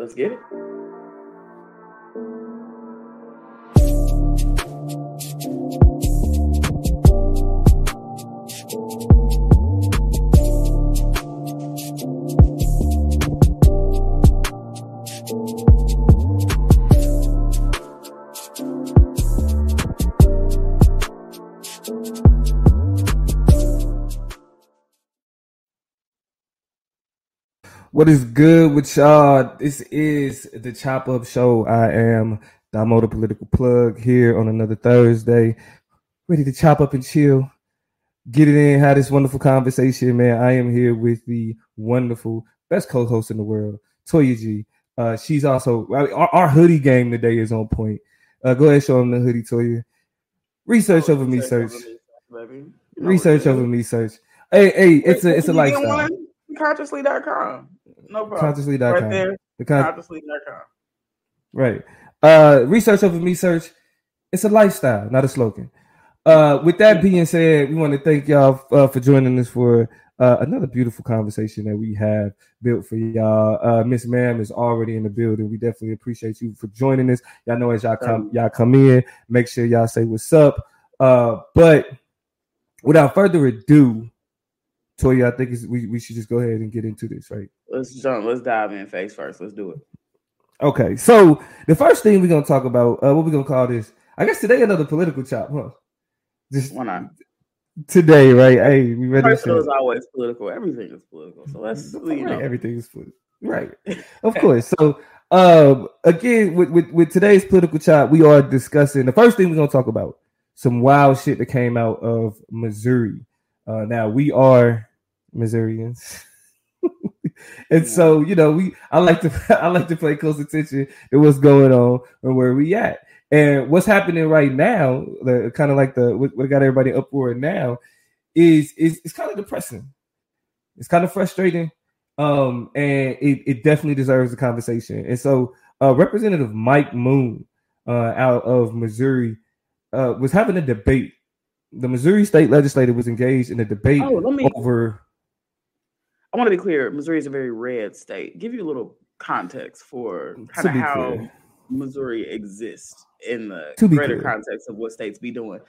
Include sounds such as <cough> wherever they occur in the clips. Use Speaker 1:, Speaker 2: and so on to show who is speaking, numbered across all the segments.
Speaker 1: Let's get it.
Speaker 2: What is good with y'all? This is the Chop Up Show. I am Damo the Political Plug here on another Thursday, ready to chop up and chill, get it in, have this wonderful conversation, man. I am here with the wonderful, best co-host in the world, Toya G. Uh, she's also our, our, hoodie game today is on point. Uh, go ahead, show them the hoodie, Toya. Research oh, over me, search. Research over me, search. Hey, hey, it's a it's a lifestyle.
Speaker 1: Consciously.com. No problem.
Speaker 2: Consciously.com.
Speaker 1: Right there. The con- consciously.com.
Speaker 2: Right. Uh, research over me search. It's a lifestyle, not a slogan. Uh, with that being said, we want to thank y'all uh, for joining us for uh, another beautiful conversation that we have built for y'all. Uh, Miss Ma'am is already in the building. We definitely appreciate you for joining us. Y'all know as y'all come, y'all come in, make sure y'all say what's up. Uh, but without further ado, Toya, I think we, we should just go ahead and get into this, right?
Speaker 1: Let's jump. Let's dive in face first. Let's do it.
Speaker 2: Okay, so the first thing we're gonna talk about, uh, what we're gonna call this, I guess today another political chop, huh?
Speaker 1: Just why not?
Speaker 2: Today, right? Hey, we ready?
Speaker 1: Personal is always political. Everything is political. So let's
Speaker 2: right, you know. everything is political, right? <laughs> of course. So, um, again, with, with with today's political chop, we are discussing the first thing we're gonna talk about some wild shit that came out of Missouri. Uh, now we are Missourians. <laughs> <laughs> and so, you know, we I like to <laughs> I like to pay close attention to what's going on and where we at. And what's happening right now, the kind of like the what, what got everybody uproar now, is is it's kind of depressing. It's kind of frustrating, um, and it, it definitely deserves a conversation. And so, uh, Representative Mike Moon, uh, out of Missouri, uh, was having a debate. The Missouri State Legislature was engaged in a debate oh, me, over
Speaker 1: I want to be clear. Missouri is a very red state. Give you a little context for kind of how clear. Missouri exists in the greater clear. context of what states be doing.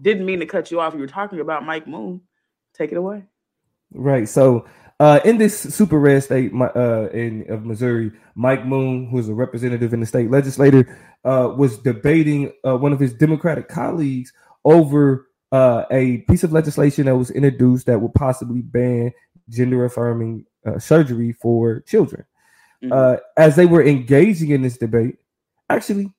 Speaker 1: Didn't mean to cut you off. You were talking about Mike Moon. Take it away.
Speaker 2: Right. So uh, in this super red state uh, in of Missouri, Mike Moon, who is a representative in the state legislature, uh, was debating uh, one of his Democratic colleagues over uh, a piece of legislation that was introduced that would possibly ban gender affirming uh, surgery for children. Mm-hmm. Uh, as they were engaging in this debate, actually,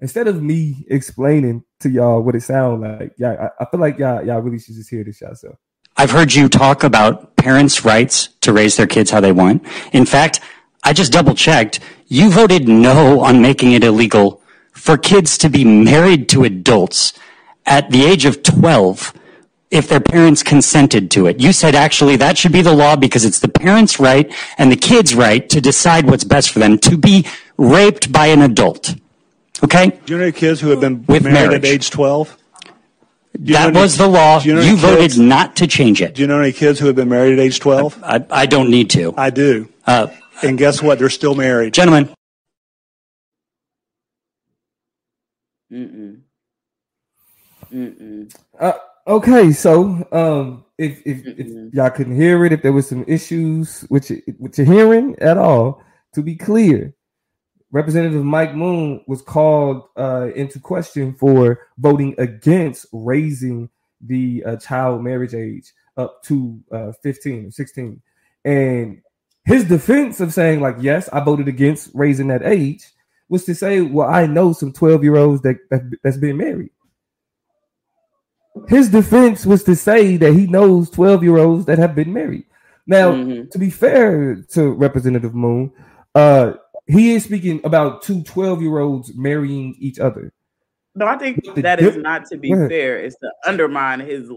Speaker 2: instead of me explaining to y'all what it sounds like, yeah, I, I, feel like y'all y'all really should just hear this yourself.
Speaker 3: I've heard you talk about parents' rights to raise their kids how they want. In fact, I just double checked. You voted no on making it illegal for kids to be married to adults at the age of 12 if their parents consented to it. You said actually that should be the law because it's the parents' right and the kid's right to decide what's best for them to be raped by an adult. Okay?
Speaker 4: Do you know any kids who have been With married marriage. at age 12?
Speaker 3: That was the law. You, know you voted not to change it.
Speaker 4: Do you know any kids who have been married at age 12?
Speaker 3: I, I, I don't need to.
Speaker 4: I do. Uh, and guess what? They're still married.
Speaker 3: Gentlemen.
Speaker 2: Mm-mm. Mm-mm. Uh, Okay, so um, if if, if y'all couldn't hear it, if there was some issues with your, with your hearing at all, to be clear, Representative Mike Moon was called uh, into question for voting against raising the uh, child marriage age up to uh, 15 or 16. And his defense of saying, like, yes, I voted against raising that age was to say, well, I know some 12 year olds that, that that's been married his defense was to say that he knows 12 year olds that have been married. Now, mm-hmm. to be fair to Representative Moon, uh, he is speaking about two 12 year olds marrying each other.
Speaker 1: No, I think that is not to be fair. It's to undermine his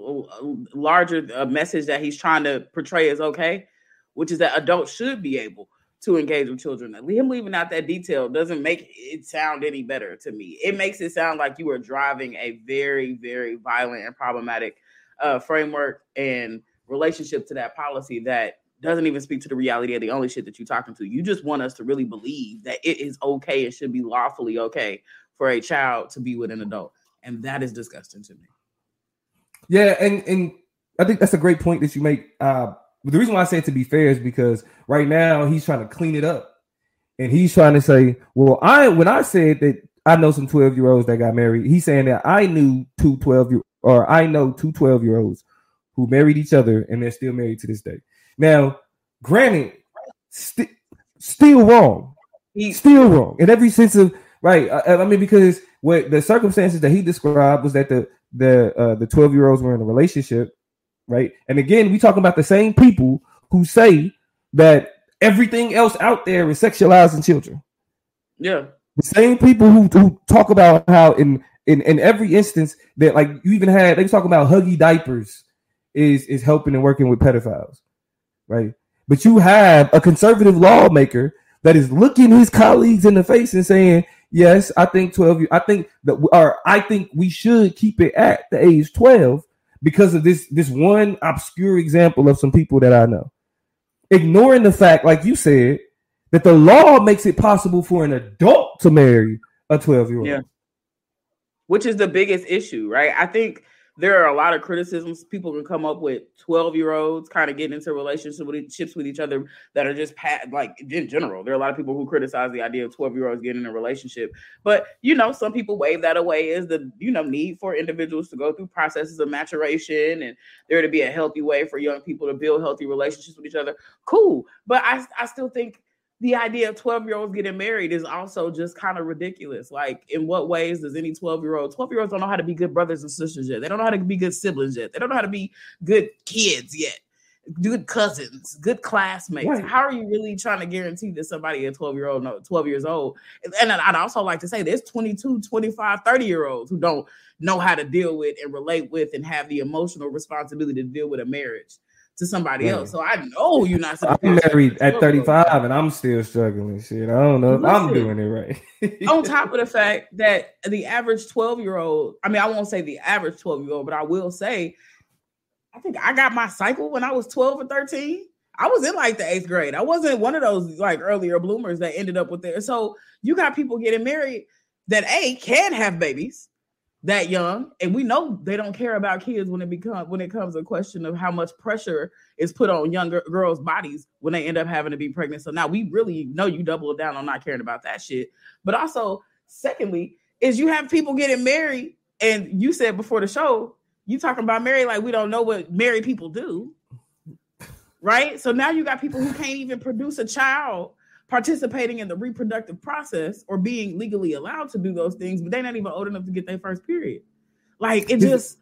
Speaker 1: larger uh, message that he's trying to portray as okay, which is that adults should be able to engage with children. Him leaving out that detail doesn't make it sound any better to me. It makes it sound like you are driving a very, very violent and problematic uh, framework and relationship to that policy that doesn't even speak to the reality of the only shit that you're talking to. You just want us to really believe that it is okay and should be lawfully okay for a child to be with an adult. And that is disgusting to me.
Speaker 2: Yeah, and and I think that's a great point that you make. Uh, the reason why I say it to be fair is because right now he's trying to clean it up, and he's trying to say, "Well, I when I said that I know some 12 year olds that got married, he's saying that I knew two 12 year or I know two 12 year olds who married each other and they're still married to this day. Now, granted, st- still wrong, He's still wrong in every sense of right. I, I mean, because what the circumstances that he described was that the the uh, the 12 year olds were in a relationship, right? And again, we talking about the same people who say that everything else out there is sexualizing children.
Speaker 1: Yeah.
Speaker 2: The same people who, who talk about how in, in in every instance that like you even had they talk about huggy diapers is is helping and working with pedophiles, right? But you have a conservative lawmaker that is looking his colleagues in the face and saying, "Yes, I think twelve. I think that, or I think we should keep it at the age twelve because of this this one obscure example of some people that I know." Ignoring the fact, like you said, that the law makes it possible for an adult to marry a twelve year old. Yeah.
Speaker 1: Which is the biggest issue, right? I think there are a lot of criticisms. People can come up with 12 year olds kind of getting into relationships with, each other that are just pat like in general. There are a lot of people who criticize the idea of 12 year olds getting in a relationship. But you know some people wave that away as the you know need for individuals to go through processes of maturation and there to be a healthy way for young people to build healthy relationships with each other. Cool. But i i still think the idea of 12 year olds getting married is also just kind of ridiculous. Like, in what ways does any 12 year old, 12 year olds don't know how to be good brothers and sisters yet? They don't know how to be good siblings yet. They don't know how to be good kids yet, good cousins, good classmates. Right. How are you really trying to guarantee that somebody at 12 year old, no, 12 years old? And I'd also like to say there's 22, 25, 30 year olds who don't know how to deal with and relate with and have the emotional responsibility to deal with a marriage to somebody else. So I know you're not.
Speaker 2: I'm married at 35 and I'm still struggling. Shit, I don't know if Listen, I'm doing it right. <laughs>
Speaker 1: on top of the fact that the average 12 year old, I mean, I won't say the average 12 year old, but I will say, I think I got my cycle when I was 12 or 13. I was in like the eighth grade. I wasn't one of those like earlier bloomers that ended up with it. So you got people getting married that a can have babies that young and we know they don't care about kids when it becomes when it comes a question of how much pressure is put on younger girls bodies when they end up having to be pregnant. So now we really know you double down on not caring about that shit. But also secondly is you have people getting married and you said before the show you talking about married like we don't know what married people do right? So now you got people who can't even produce a child participating in the reproductive process or being legally allowed to do those things, but they're not even old enough to get their first period. Like it just,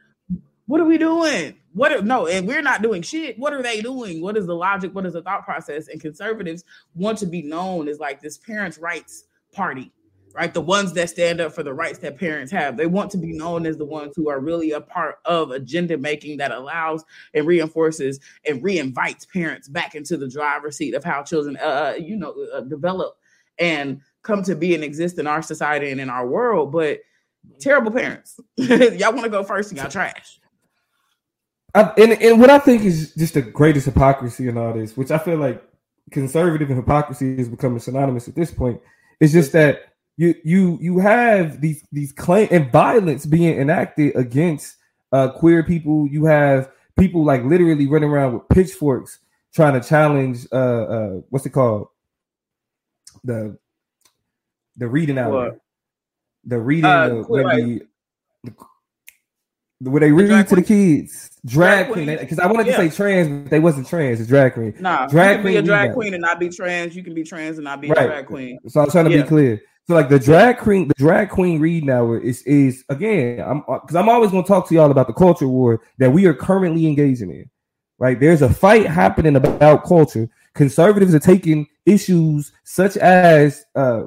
Speaker 1: what are we doing? What are, no, and we're not doing shit. What are they doing? What is the logic? What is the thought process? And conservatives want to be known as like this parents' rights party right? The ones that stand up for the rights that parents have. They want to be known as the ones who are really a part of agenda making that allows and reinforces and reinvites parents back into the driver's seat of how children, uh, uh you know, uh, develop and come to be and exist in our society and in our world. But terrible parents, <laughs> y'all want to go first and y'all trash.
Speaker 2: I, and, and what I think is just the greatest hypocrisy in all this, which I feel like conservative and hypocrisy is becoming synonymous at this point, is just that you you you have these these claim and violence being enacted against uh, queer people. You have people like literally running around with pitchforks trying to challenge uh, uh what's it called the the reading hour, the reading uh, the, the, the, where they read the to the kids. Drag, queen, because I wanted yeah. to say trans, but they wasn't trans. It's drag queen.
Speaker 1: Nah, drag you can queen, be a drag queen and not be trans. You can be trans and not be right. a drag queen.
Speaker 2: So I'm trying to yeah. be clear. So like the drag queen, the drag queen read now is is again, I'm because I'm always going to talk to y'all about the culture war that we are currently engaging in. Right, there's a fight happening about culture. Conservatives are taking issues such as uh,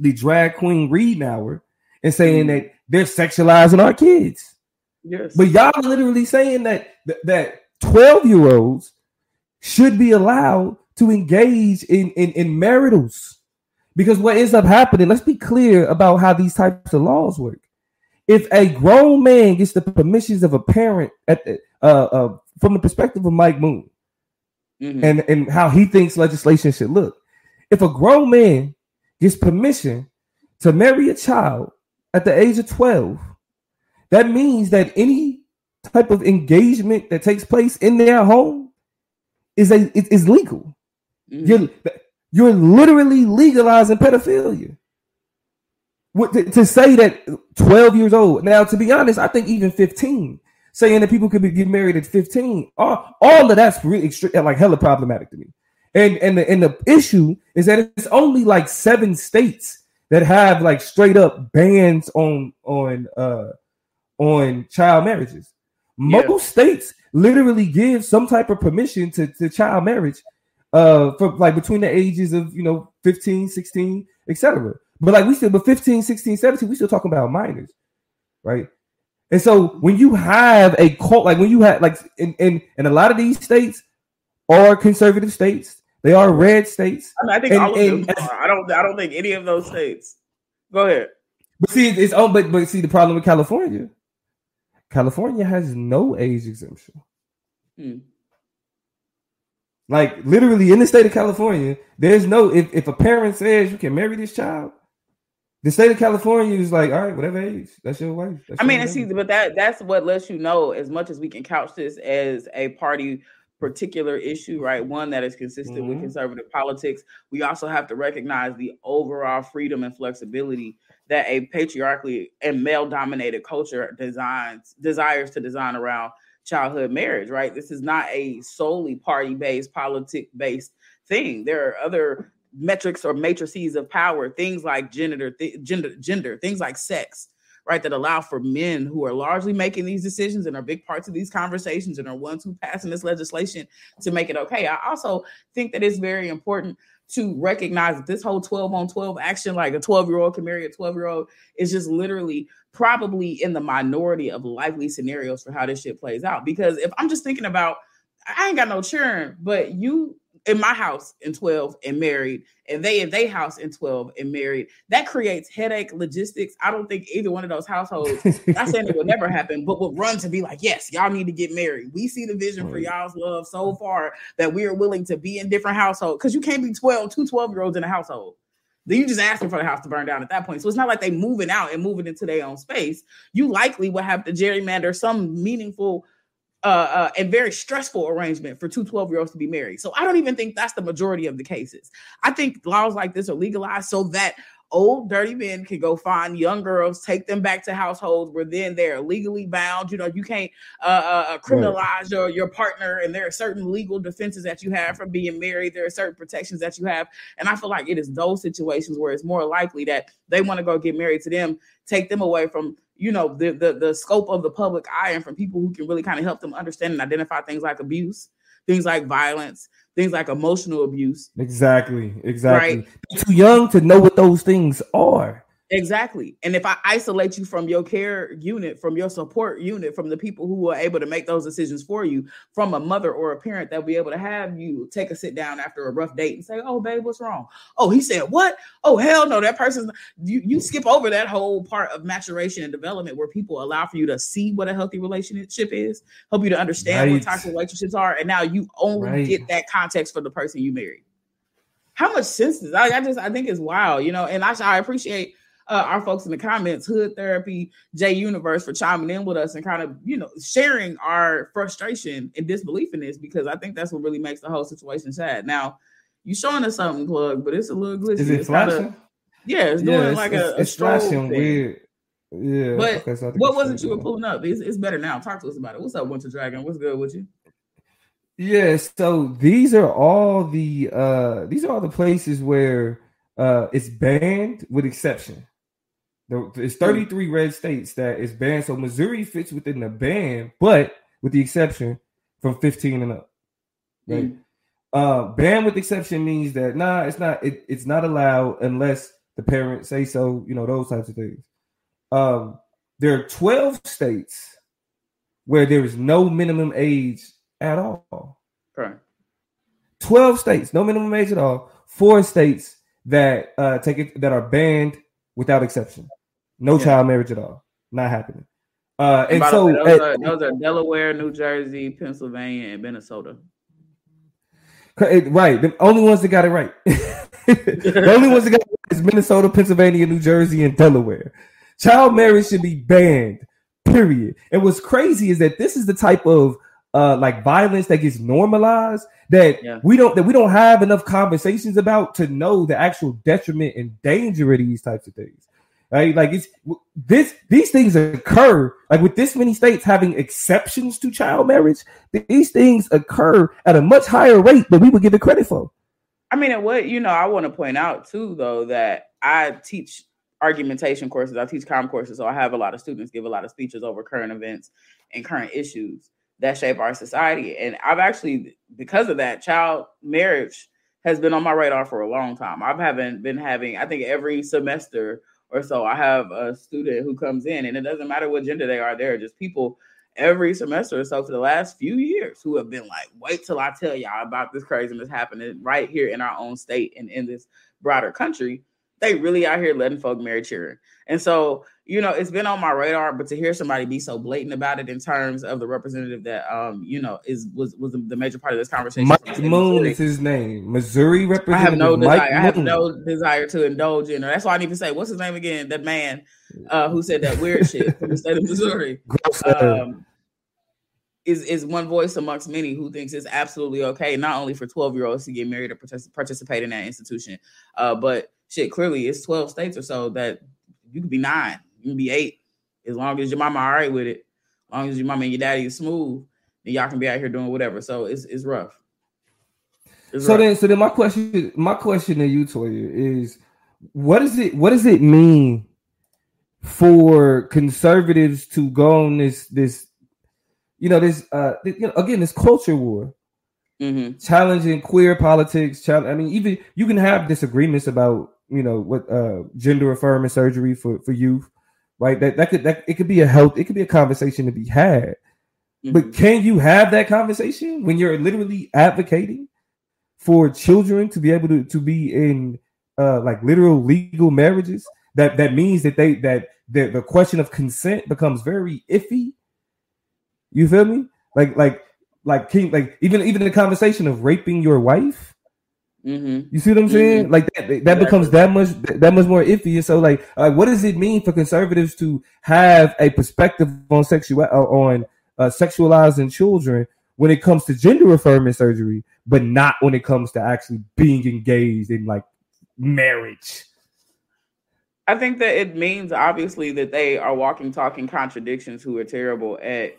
Speaker 2: the drag queen read hour and saying mm. that they're sexualizing our kids. Yes, but y'all are literally saying that that 12 year olds should be allowed to engage in in, in maritals because what ends up happening, let's be clear about how these types of laws work. If a grown man gets the permissions of a parent at the, uh, uh, from the perspective of Mike Moon, mm-hmm. and and how he thinks legislation should look. If a grown man gets permission to marry a child at the age of 12, that means that any type of engagement that takes place in their home is a is legal. Mm-hmm. You're literally legalizing pedophilia. What, to, to, say that 12 years old. Now, to be honest, I think even 15, saying that people could be get married at 15, all, all of that's really extreme, like hella problematic to me. And and the, and the issue is that it's only like seven states that have like straight up bans on on uh on child marriages. Most yeah. states literally give some type of permission to, to child marriage uh for like between the ages of you know 15 16 etc but like we still but 15 16 17 we still talking about minors right? And so when you have a cult like when you have like in in, in a lot of these states are conservative states. They are red states.
Speaker 1: I, mean, I think and, all of them i don't i don't think any of those states. Go ahead.
Speaker 2: But see it's oh but but see the problem with california. California has no age exemption. Hmm. Like literally in the state of California, there's no if, if a parent says you can marry this child, the state of California is like, all right, whatever age, that's your wife. That's
Speaker 1: I mean, and see, but that that's what lets you know as much as we can couch this as a party particular issue, right? One that is consistent mm-hmm. with conservative politics. We also have to recognize the overall freedom and flexibility that a patriarchally and male dominated culture designs desires to design around childhood marriage, right? This is not a solely party based, politic based thing. There are other metrics or matrices of power, things like gender, th- gender, gender, things like sex, right? That allow for men who are largely making these decisions and are big parts of these conversations and are ones who passing this legislation to make it okay. I also think that it's very important to recognize that this whole 12 on 12 action, like a 12 year old can marry a 12 year old, is just literally probably in the minority of likely scenarios for how this shit plays out. Because if I'm just thinking about, I ain't got no children, but you in my house in 12 and married, and they in their house in 12 and married, that creates headache logistics. I don't think either one of those households, not saying it would never <laughs> happen, but would run to be like, yes, y'all need to get married. We see the vision for y'all's love so far that we are willing to be in different households. Because you can't be 12, two 12 year olds in a household. Then you just asking for the house to burn down at that point. So it's not like they moving out and moving into their own space. You likely will have to gerrymander some meaningful uh, uh, and very stressful arrangement for two 12 year olds to be married. So I don't even think that's the majority of the cases. I think laws like this are legalized so that old dirty men can go find young girls, take them back to households where then they're legally bound. You know, you can't uh, uh, uh, criminalize your, your partner, and there are certain legal defenses that you have from being married. There are certain protections that you have, and I feel like it is those situations where it's more likely that they want to go get married to them, take them away from you know the, the the scope of the public eye and from people who can really kind of help them understand and identify things like abuse things like violence things like emotional abuse.
Speaker 2: Exactly. Exactly. Right? too young to know what those things are.
Speaker 1: Exactly. And if I isolate you from your care unit, from your support unit, from the people who are able to make those decisions for you, from a mother or a parent that will be able to have you take a sit down after a rough date and say, Oh, babe, what's wrong? Oh, he said, What? Oh, hell no. That person's you, you skip over that whole part of maturation and development where people allow for you to see what a healthy relationship is, help you to understand right. what types of relationships are. And now you only right. get that context for the person you married. How much sense does I, I just I think it's wild, you know, and I, I appreciate uh, our folks in the comments, Hood Therapy, J Universe, for chiming in with us and kind of, you know, sharing our frustration and disbelief in this because I think that's what really makes the whole situation sad. Now, you showing us something, plug, but it's a little glitchy.
Speaker 2: Is it
Speaker 1: it's
Speaker 2: flashing?
Speaker 1: Yeah, it's doing yeah, it's, like a, it's, a flashing weird.
Speaker 2: Yeah,
Speaker 1: but okay, so what was it you were pulling up? It's, it's better now. Talk to us about it. What's up, Winter Dragon? What's good with you?
Speaker 2: Yeah, so these are all the uh these are all the places where uh it's banned with exception. It's 33 red states that is banned. So Missouri fits within the ban, but with the exception from 15 and up. Right. Mm. Uh, ban with exception means that nah, it's not it, it's not allowed unless the parents say so, you know, those types of things. Um, there are 12 states where there is no minimum age at all.
Speaker 1: Right.
Speaker 2: 12 states, no minimum age at all. Four states that uh take it that are banned without exception. No yeah. child marriage at all. Not happening. Uh, and, and so
Speaker 1: way, those, are, those, are, Delaware, New Jersey, Pennsylvania, and Minnesota.
Speaker 2: Right. The only ones that got it right. <laughs> the only ones that got it right is Minnesota, Pennsylvania, New Jersey, and Delaware. Child marriage should be banned. Period. And what's crazy is that this is the type of uh like violence that gets normalized that yeah. we don't that we don't have enough conversations about to know the actual detriment and danger of these types of things right like it's this these things occur like with this many states having exceptions to child marriage these things occur at a much higher rate than we would give it credit for
Speaker 1: i mean and what you know i want to point out too though that i teach argumentation courses i teach com courses so i have a lot of students give a lot of speeches over current events and current issues that shape our society. And I've actually, because of that, child marriage has been on my radar for a long time. I've haven't been having, I think every semester or so, I have a student who comes in, and it doesn't matter what gender they are, they're just people every semester or so for the last few years who have been like, wait till I tell y'all about this craziness happening right here in our own state and in this broader country. They really out here letting folk marry children. And so you know, it's been on my radar, but to hear somebody be so blatant about it in terms of the representative that um, you know, is was was the major part of this conversation.
Speaker 2: Mike Moon is his name. Missouri representative.
Speaker 1: I have no desire. I have no desire to indulge in. Her. That's why I need to say, what's his name again? That man uh, who said that weird shit from the state of Missouri. <laughs> Um, is is one voice amongst many who thinks it's absolutely okay, not only for twelve year olds to get married or participate in that institution, uh, but shit, clearly it's twelve states or so that you could be nine you can be eight. As long as your mama all right with it, as long as your mama and your daddy is smooth, then y'all can be out here doing whatever. So it's it's rough.
Speaker 2: It's so rough. then so then my question my question to you, Toya, is what is it what does it mean for conservatives to go on this this you know this uh you know again this culture war mm-hmm. challenging queer politics challenge, i mean even you can have disagreements about you know what uh gender affirming surgery for for youth right? That that could that it could be a health, it could be a conversation to be had. Mm-hmm. But can you have that conversation when you're literally advocating for children to be able to, to be in uh like literal legal marriages? That that means that they that the, the question of consent becomes very iffy. You feel me? Like like like king like even even the conversation of raping your wife Mm-hmm. You see what I'm saying? Mm-hmm. Like that, that becomes that much that much more iffy. And So like, uh, what does it mean for conservatives to have a perspective on sexual uh, on uh, sexualizing children when it comes to gender affirming surgery, but not when it comes to actually being engaged in like marriage?
Speaker 1: I think that it means obviously that they are walking, talking contradictions who are terrible at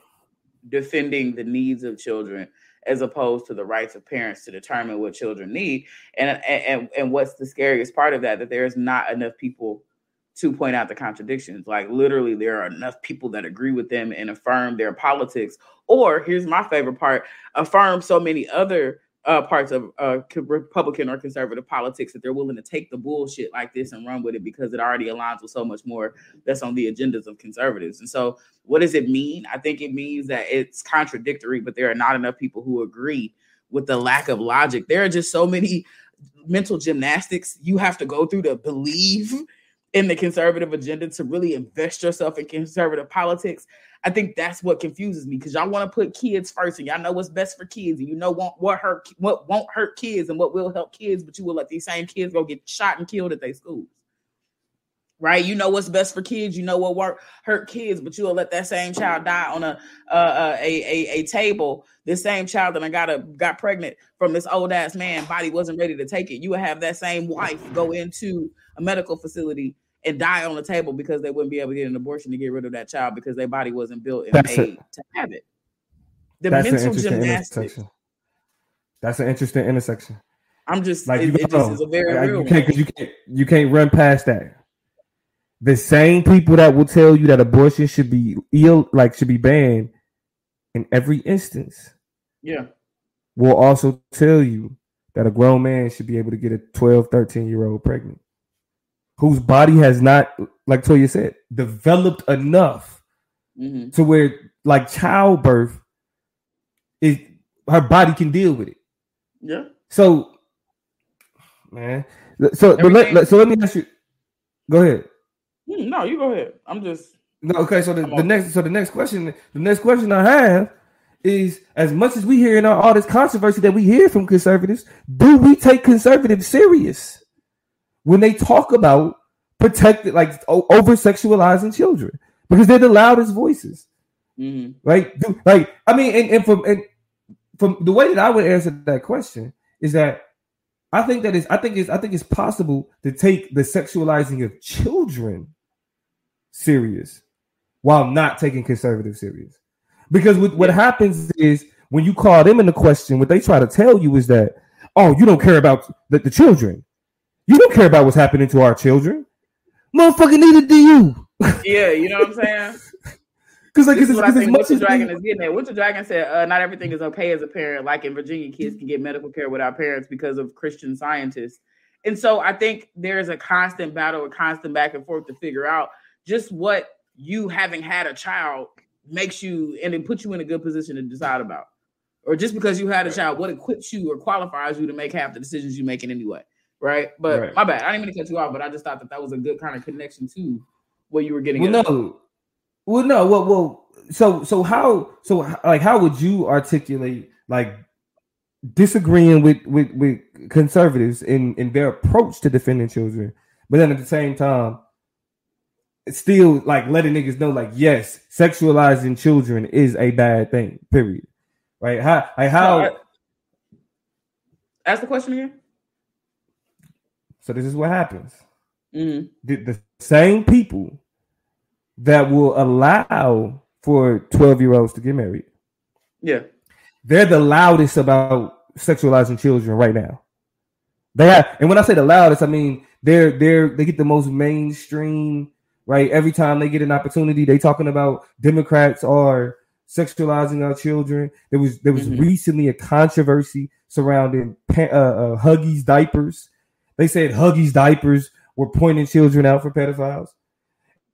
Speaker 1: defending the needs of children as opposed to the rights of parents to determine what children need. And and and what's the scariest part of that? That there is not enough people to point out the contradictions. Like literally, there are enough people that agree with them and affirm their politics. Or here's my favorite part: affirm so many other uh, parts of uh, Republican or conservative politics that they're willing to take the bullshit like this and run with it because it already aligns with so much more that's on the agendas of conservatives. And so, what does it mean? I think it means that it's contradictory, but there are not enough people who agree with the lack of logic. There are just so many mental gymnastics you have to go through to believe in the conservative agenda to really invest yourself in conservative politics. I think that's what confuses me because y'all want to put kids first and y'all know what's best for kids and you know what, what hurt what won't hurt kids and what will help kids, but you will let these same kids go get shot and killed at their schools. Right, you know what's best for kids. You know what work hurt kids, but you will let that same child die on a uh, a, a a table. This same child that I got a got pregnant from this old ass man, body wasn't ready to take it. You would have that same wife go into a medical facility and die on the table because they wouldn't be able to get an abortion to get rid of that child because their body wasn't built and That's made to have it.
Speaker 2: The That's mental gymnastics. That's an interesting intersection.
Speaker 1: I'm just like it, you it just is a very like,
Speaker 2: real you can't, you can't you can't run past that. The same people that will tell you that abortion should be ill, like should be banned in every instance.
Speaker 1: Yeah.
Speaker 2: Will also tell you that a grown man should be able to get a 12, 13 year old pregnant whose body has not, like Toya said, developed enough mm-hmm. to where like childbirth is her body can deal with it.
Speaker 1: Yeah.
Speaker 2: So, man. So, but let, so let me ask you. Go ahead.
Speaker 1: Hmm, no, you go ahead. I'm just.
Speaker 2: No, okay. So the, the next, so the next question, the next question I have is as much as we hear in all this controversy that we hear from conservatives, do we take conservatives serious when they talk about protected, like over sexualizing children? Because they're the loudest voices, mm-hmm. right? Like, I mean, and, and from and from the way that I would answer that question is that I think that is I think it's I think it's possible to take the sexualizing of children serious while not taking conservative serious. Because with, what happens is when you call them in the question, what they try to tell you is that, oh, you don't care about the, the children. You don't care about what's happening to our children. Motherfucker, neither do you.
Speaker 1: Yeah, you know what I'm saying? <laughs> Because like, this is what I think What's Dragon is getting at. The Dragon said, uh, not everything is okay as a parent. Like in Virginia, kids can get medical care without parents because of Christian scientists. And so I think there's a constant battle, a constant back and forth to figure out just what you having had a child makes you and it puts you in a good position to decide about. Or just because you had a child, what equips you or qualifies you to make half the decisions you make in anyway. Right. But right. my bad. I didn't mean to cut you off, but I just thought that that was a good kind of connection to what you were getting.
Speaker 2: Well, no. Well, no. Well, well. So, so how? So, like, how would you articulate like disagreeing with with with conservatives in in their approach to defending children, but then at the same time still like letting niggas know, like, yes, sexualizing children is a bad thing. Period. Right? How? Like how?
Speaker 1: Ask the question again.
Speaker 2: So this is what happens. Mm-hmm. The, the same people that will allow for 12 year olds to get married.
Speaker 1: Yeah.
Speaker 2: They're the loudest about sexualizing children right now. They have, and when I say the loudest, I mean they're they're they get the most mainstream right? Every time they get an opportunity, they talking about Democrats are sexualizing our children. There was there was mm-hmm. recently a controversy surrounding uh, uh, Huggies diapers. They said Huggies diapers were pointing children out for pedophiles.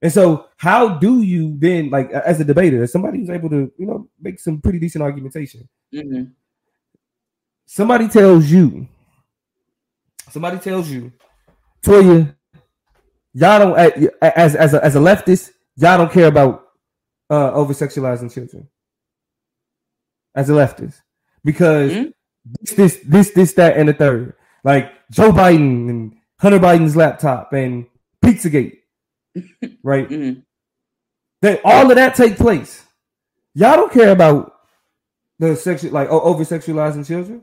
Speaker 2: And so, how do you then, like, as a debater, as somebody who's able to, you know, make some pretty decent argumentation? Mm-hmm. Somebody tells you, somebody tells you, Toya, y'all don't as as a, as a leftist, y'all don't care about uh over sexualizing children. As a leftist, because mm-hmm. this this this this that and the third, like Joe Biden and Hunter Biden's laptop and Pizzagate, <laughs> right? Mm-hmm. That all of that take place. Y'all don't care about the sexual like over sexualizing children.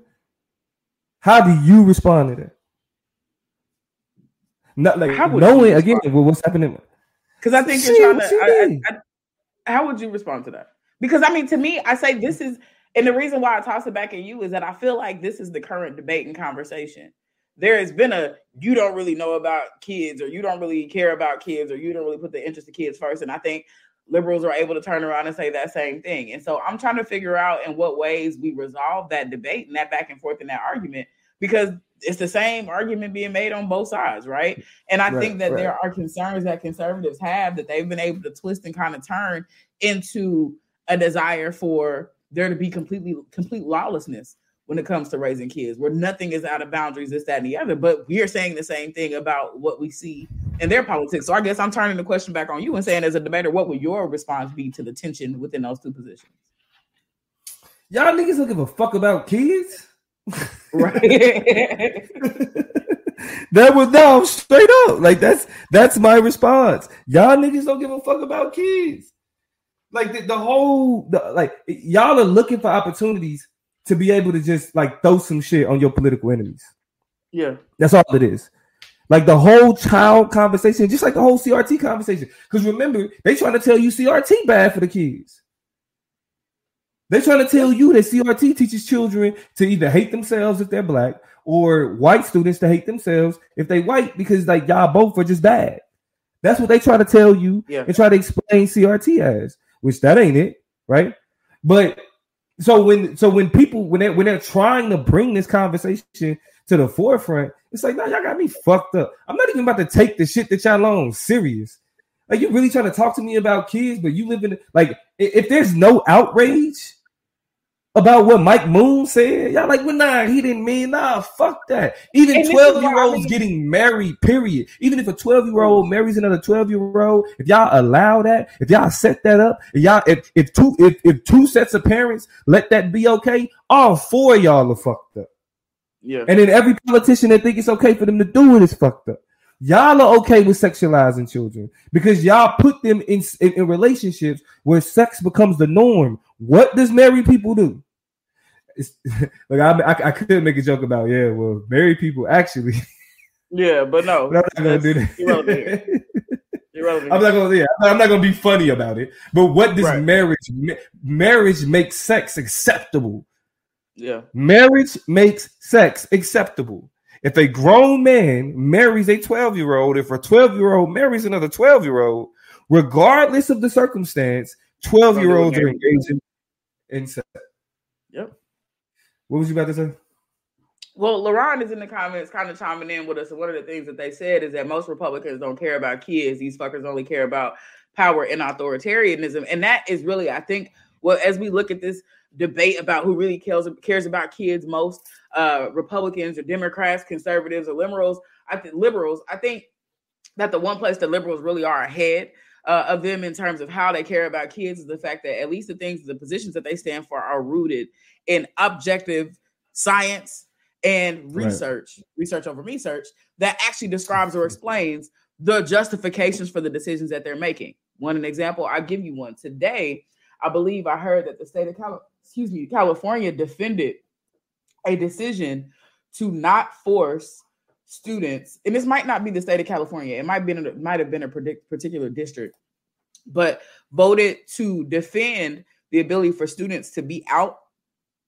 Speaker 2: How do you respond to that? Not like knowing again what's happening.
Speaker 1: Because I think you're trying to. I, I, I, how would you respond to that? Because I mean, to me, I say this is, and the reason why I toss it back at you is that I feel like this is the current debate and conversation. There has been a you don't really know about kids, or you don't really care about kids, or you don't really put the interest of kids first. And I think liberals are able to turn around and say that same thing. And so I'm trying to figure out in what ways we resolve that debate and that back and forth and that argument because it's the same argument being made on both sides, right? And I right, think that right. there are concerns that conservatives have that they've been able to twist and kind of turn into a desire for there to be completely complete lawlessness when it comes to raising kids, where nothing is out of boundaries, this, that, and the other. But we are saying the same thing about what we see in their politics. So I guess I'm turning the question back on you and saying, as a debater, what would your response be to the tension within those two positions?
Speaker 2: Y'all niggas don't give a fuck about kids. Right. <laughs> that was no straight up. Like that's that's my response. Y'all niggas don't give a fuck about kids. Like the, the whole the, like y'all are looking for opportunities to be able to just like throw some shit on your political enemies.
Speaker 1: Yeah.
Speaker 2: That's all it is. Like the whole child conversation, just like the whole CRT conversation. Because remember, they trying to tell you CRT bad for the kids. They're trying to tell you that CRT teaches children to either hate themselves if they're black or white students to hate themselves if they white because like y'all both are just bad. That's what they try to tell you yeah. and try to explain CRT as, which that ain't it, right? But so when so when people when they when they're trying to bring this conversation to the forefront, it's like, now y'all got me fucked up. I'm not even about to take the shit that y'all on serious. Like you really trying to talk to me about kids, but you live in like if there's no outrage about what Mike Moon said. Y'all like, well, nah, he didn't mean nah. Fuck that. Even twelve year olds I mean. getting married. Period. Even if a twelve year old marries another twelve year old, if y'all allow that, if y'all set that up, if y'all if if two if if two sets of parents let that be okay, all four y'all are fucked up. Yeah. And then every politician that think it's okay for them to do it is fucked up. Y'all are okay with sexualizing children because y'all put them in, in, in relationships where sex becomes the norm. What does married people do? <laughs> like I, I, I could make a joke about yeah, well, married people actually.
Speaker 1: Yeah, but no, but <laughs> I'm not gonna do that. Irrelevant.
Speaker 2: irrelevant. I'm not gonna yeah, I'm not gonna be funny about it. But what does right. marriage marriage makes sex acceptable?
Speaker 1: Yeah,
Speaker 2: marriage makes sex acceptable. If a grown man marries a 12 year old, if a 12 year old marries another 12 year old, regardless of the circumstance, 12 year olds are engaging in sex. What was you about to say?
Speaker 1: Well, LaRon is in the comments kind of chiming in with us. And one of the things that they said is that most Republicans don't care about kids. These fuckers only care about power and authoritarianism. And that is really, I think, well, as we look at this debate about who really cares, cares about kids most, uh, Republicans or Democrats, conservatives or liberals, I think liberals, I think that the one place that liberals really are ahead uh, of them in terms of how they care about kids is the fact that at least the things, the positions that they stand for are rooted in objective science and research, right. research over research that actually describes or explains the justifications for the decisions that they're making. One an example, I'll give you one. Today, I believe I heard that the state of California, excuse me, California defended a decision to not force students, and this might not be the state of California, it might be it might have been a particular district, but voted to defend the ability for students to be out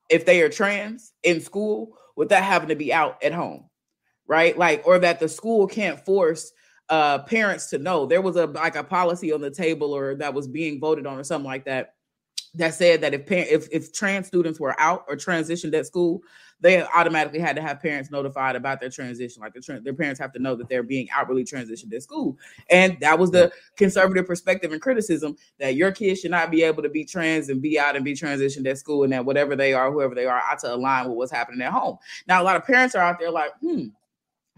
Speaker 1: if they are trans in school without having to be out at home, right? Like, or that the school can't force uh parents to know. There was a like a policy on the table or that was being voted on or something like that that said that if parent, if if trans students were out or transitioned at school, they automatically had to have parents notified about their transition. Like the tra- their parents have to know that they're being outwardly transitioned at school, and that was the conservative perspective and criticism that your kids should not be able to be trans and be out and be transitioned at school, and that whatever they are, whoever they are, ought to align with what's happening at home. Now, a lot of parents are out there like, hmm,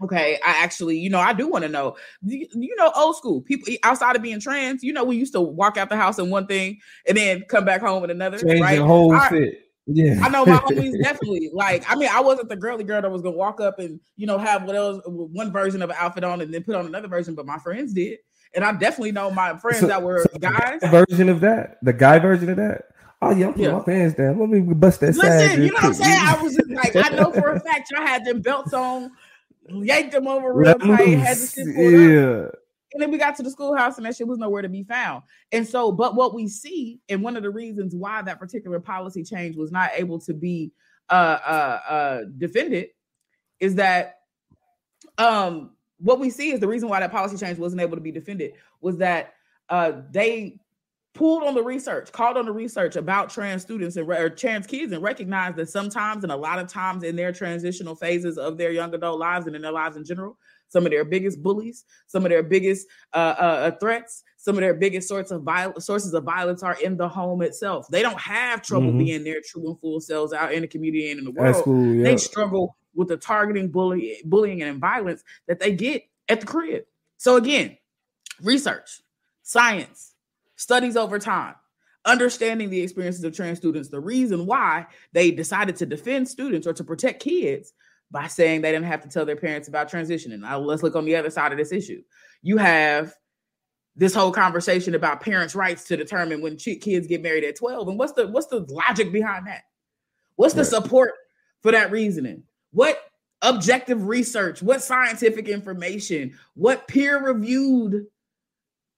Speaker 1: Okay, I actually, you know, I do want to know. You know, old school people outside of being trans. You know, we used to walk out the house in one thing and then come back home in another.
Speaker 2: Change
Speaker 1: right?
Speaker 2: whole I, fit. Yeah,
Speaker 1: I know my homies <laughs> definitely like. I mean, I wasn't the girly girl that was gonna walk up and you know have what else one version of an outfit on and then put on another version, but my friends did, and I definitely know my friends so, that were so guys.
Speaker 2: Version of that, the guy version of that. Oh yeah, I'm yeah. my pants down. Let me bust that.
Speaker 1: Listen, you know what I'm saying? I was like, I know for a <laughs> fact y'all had them belts on yanked them over real tight, had the shit pulled yeah. Up. And then we got to the schoolhouse and that shit was nowhere to be found. And so, but what we see, and one of the reasons why that particular policy change was not able to be uh uh uh defended is that um what we see is the reason why that policy change wasn't able to be defended was that uh they pulled on the research, called on the research about trans students and or trans kids, and recognized that sometimes and a lot of times in their transitional phases of their young adult lives and in their lives in general, some of their biggest bullies, some of their biggest uh, uh, uh threats, some of their biggest sorts of viol- sources of violence are in the home itself. They don't have trouble mm-hmm. being their true and full selves out in the community and in the world. Cool, yeah. They struggle with the targeting, bully, bullying, and violence that they get at the crib. So again, research, science, studies over time, understanding the experiences of trans students, the reason why they decided to defend students or to protect kids by saying they didn't have to tell their parents about transitioning. Now, let's look on the other side of this issue. You have this whole conversation about parents' rights to determine when kids get married at 12. And what's the what's the logic behind that? What's the support for that reasoning? What objective research, what scientific information, what peer-reviewed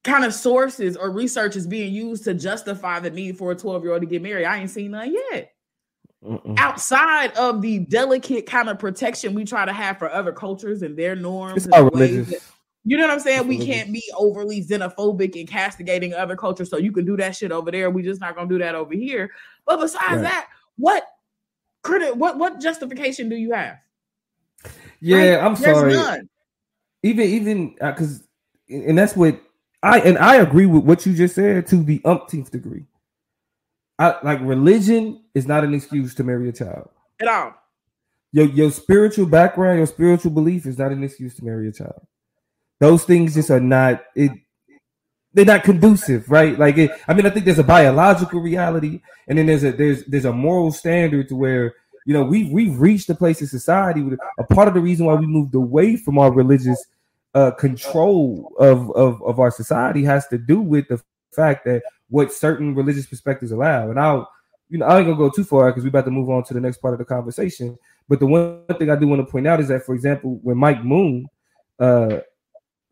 Speaker 1: kind of sources or research is being used to justify the need for a 12 year old to get married. I ain't seen none yet. Mm-mm. Outside of the delicate kind of protection we try to have for other cultures and their norms, and that, you know what I'm saying? It's we religious. can't be overly xenophobic and castigating other cultures. So you can do that shit over there. We just not gonna do that over here. But besides right. that, what credit? What what justification do you have?
Speaker 2: Yeah, I'm There's sorry. None. Even even because, uh, and that's what I and I agree with what you just said to the umpteenth degree. I, like religion is not an excuse to marry a child
Speaker 1: at all.
Speaker 2: Your your spiritual background, your spiritual belief is not an excuse to marry a child. Those things just are not it. They're not conducive, right? Like, it, I mean, I think there's a biological reality, and then there's a there's there's a moral standard to where you know we've we've reached a place in society with a part of the reason why we moved away from our religious uh, control of, of of our society has to do with the fact that what certain religious perspectives allow. And I'll, you know, I ain't gonna go too far because we're about to move on to the next part of the conversation. But the one thing I do want to point out is that, for example, when Mike Moon, uh,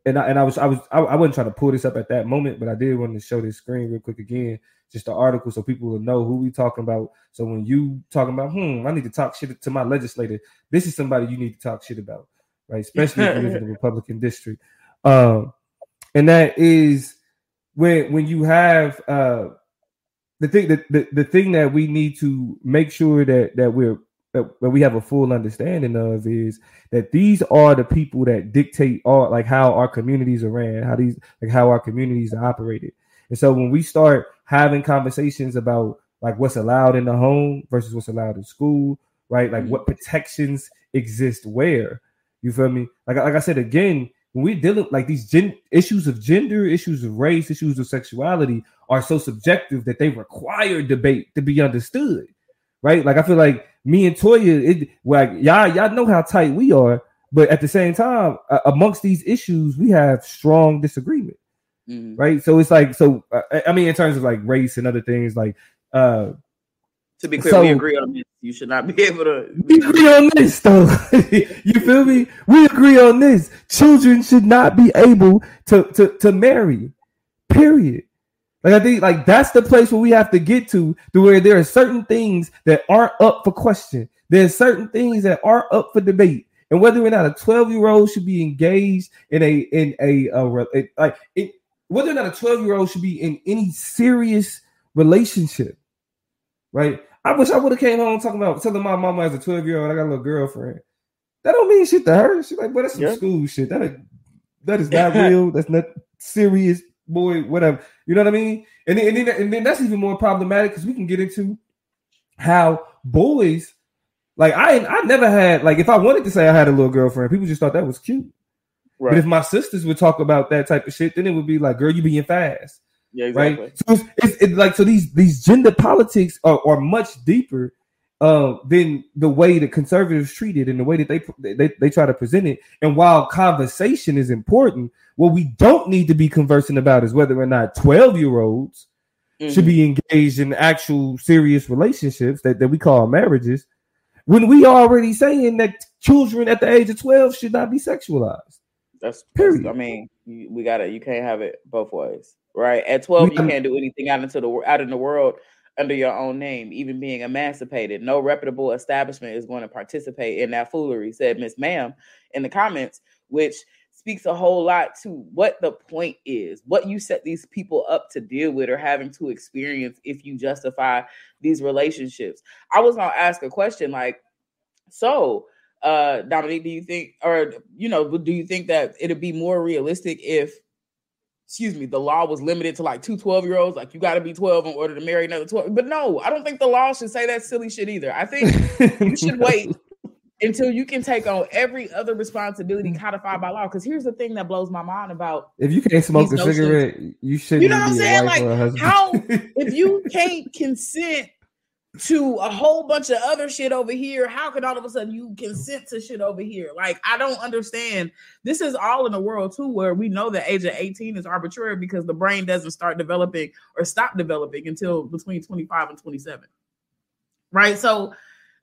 Speaker 2: and I, and I was I was I, I wasn't trying to pull this up at that moment, but I did want to show this screen real quick again, just the article so people will know who we talking about. So when you talking about, hmm, I need to talk shit to my legislator. This is somebody you need to talk shit about, right? Especially if you live in <laughs> the Republican district. Um, and that is when when you have uh the thing that the, the thing that we need to make sure that that we're that, that we have a full understanding of is that these are the people that dictate all like how our communities are ran, how these like how our communities are operated. And so when we start having conversations about like what's allowed in the home versus what's allowed in school, right? Like what protections exist where, you feel me? Like like I said again, when we're dealing like these gen- issues of gender, issues of race, issues of sexuality are so subjective that they require debate to be understood, right? Like I feel like me and Toya, it like y'all y'all know how tight we are, but at the same time, uh, amongst these issues, we have strong disagreement, mm-hmm. right? So it's like so. Uh, I mean, in terms of like race and other things, like uh
Speaker 1: to be clear, so, we agree on. You should not be <laughs> able to.
Speaker 2: We agree on this, though. <laughs> you feel me? We agree on this. Children should not be able to to to marry. Period. Like I think, like that's the place where we have to get to, to where there are certain things that aren't up for question. There's certain things that are up for debate, and whether or not a 12 year old should be engaged in a in a, a, a like it, whether or not a 12 year old should be in any serious relationship, right? I wish I would have came home talking about telling my mama as a 12 year old I got a little girlfriend. That don't mean shit to her. She's like, but that's some yeah. school shit. That is, that is not <laughs> real. That's not serious, boy. Whatever. You know what I mean? And then, and then, and then that's even more problematic because we can get into how boys, like I, I never had like if I wanted to say I had a little girlfriend, people just thought that was cute. Right. But if my sisters would talk about that type of shit, then it would be like, girl, you being fast.
Speaker 1: Yeah, exactly.
Speaker 2: Right. So it's, it's, it's, like so these these gender politics are, are much deeper uh, than the way the conservatives treat it and the way that they, they they try to present it. And while conversation is important, what we don't need to be conversing about is whether or not twelve year olds mm-hmm. should be engaged in actual serious relationships that, that we call marriages. When we already saying that children at the age of twelve should not be sexualized.
Speaker 1: That's period. That's, I mean, we got it. You can't have it both ways right? At 12, you can't do anything out into the out in the world under your own name, even being emancipated. No reputable establishment is going to participate in that foolery, said Miss Ma'am in the comments, which speaks a whole lot to what the point is, what you set these people up to deal with or having to experience if you justify these relationships. I was gonna ask a question like, so uh Dominique, do you think or you know, do you think that it'd be more realistic if excuse me, the law was limited to like two 12 year olds. Like you got to be 12 in order to marry another 12. But no, I don't think the law should say that silly shit either. I think <laughs> you should wait until you can take on every other responsibility codified by law. Because here's the thing that blows my mind about
Speaker 2: if you can't smoke a notions, cigarette, you shouldn't.
Speaker 1: You know what I'm saying? Like how if you <laughs> can't consent to a whole bunch of other shit over here. How can all of a sudden you consent to shit over here? Like, I don't understand. This is all in the world too, where we know the age of 18 is arbitrary because the brain doesn't start developing or stop developing until between 25 and 27. Right. So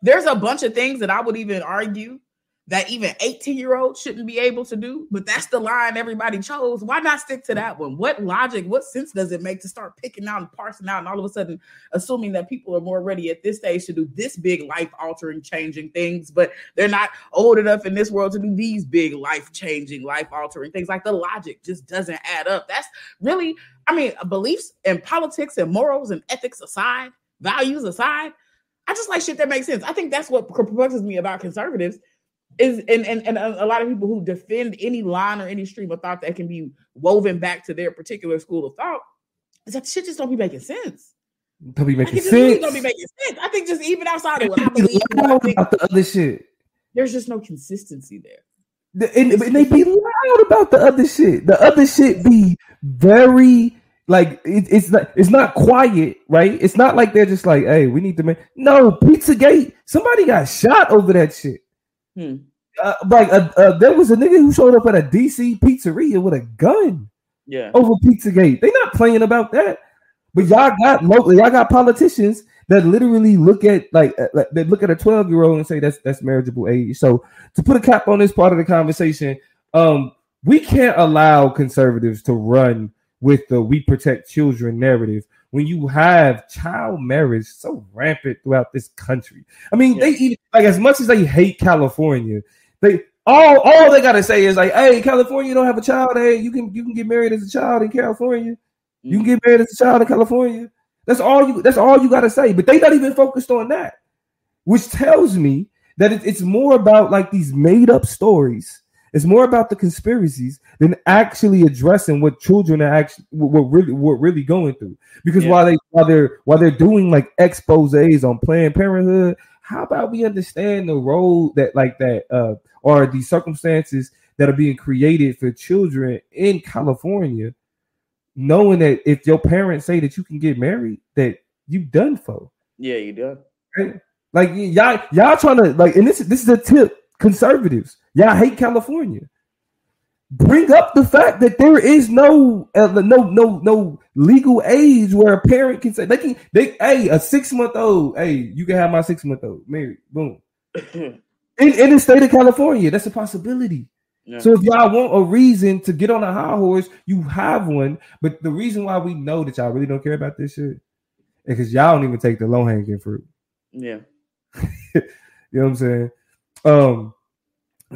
Speaker 1: there's a bunch of things that I would even argue that even 18 year olds shouldn't be able to do, but that's the line everybody chose. Why not stick to that one? What logic, what sense does it make to start picking out and parsing out and all of a sudden assuming that people are more ready at this stage to do this big life altering, changing things, but they're not old enough in this world to do these big life changing, life altering things? Like the logic just doesn't add up. That's really, I mean, uh, beliefs and politics and morals and ethics aside, values aside. I just like shit that makes sense. I think that's what perplexes me about conservatives is and, and and a lot of people who defend any line or any stream of thought that can be woven back to their particular school of thought is that shit just don't be making sense.
Speaker 2: Don't be making
Speaker 1: sense.
Speaker 2: Really
Speaker 1: don't be making sense. I think just even outside of what I believe,
Speaker 2: I think about the other shit.
Speaker 1: There's just no consistency there.
Speaker 2: The, and, and, they be loud about the other shit. The other shit be very like it, it's not it's not quiet, right? It's not like they're just like, hey, we need to make no Pizzagate. Somebody got shot over that shit. Hmm. Uh, like uh, uh, there was a nigga who showed up at a DC pizzeria with a gun.
Speaker 1: Yeah,
Speaker 2: over Pizzagate. They not playing about that. But y'all got y'all got politicians that literally look at like, uh, like they look at a 12 year old and say that's that's marriageable age. So to put a cap on this part of the conversation, um, we can't allow conservatives to run with the we protect children narrative when you have child marriage so rampant throughout this country. I mean, yeah. they even like as much as they hate California, they all all they gotta say is like, hey, California you don't have a child. Hey, you can you can get married as a child in California. You can mm. get married as a child in California. That's all you. That's all you got to say. But they not even focused on that, which tells me that it, it's more about like these made up stories. It's more about the conspiracies than actually addressing what children are actually what really what really going through. Because yeah. while they while they're while they're doing like exposes on Planned Parenthood, how about we understand the role that like that uh or the circumstances that are being created for children in California knowing that if your parents say that you can get married, that you done for.
Speaker 1: Yeah, you done.
Speaker 2: Right? Like y'all, y'all trying to like, and this this is a tip. Conservatives, y'all hate California. Bring up the fact that there is no uh, no no no legal age where a parent can say they can they hey a six month old hey you can have my six month old married boom <clears throat> in, in the state of California that's a possibility. So if y'all want a reason to get on a high horse, you have one. But the reason why we know that y'all really don't care about this shit is because y'all don't even take the low hanging fruit.
Speaker 1: Yeah. <laughs>
Speaker 2: you know what I'm saying? Um,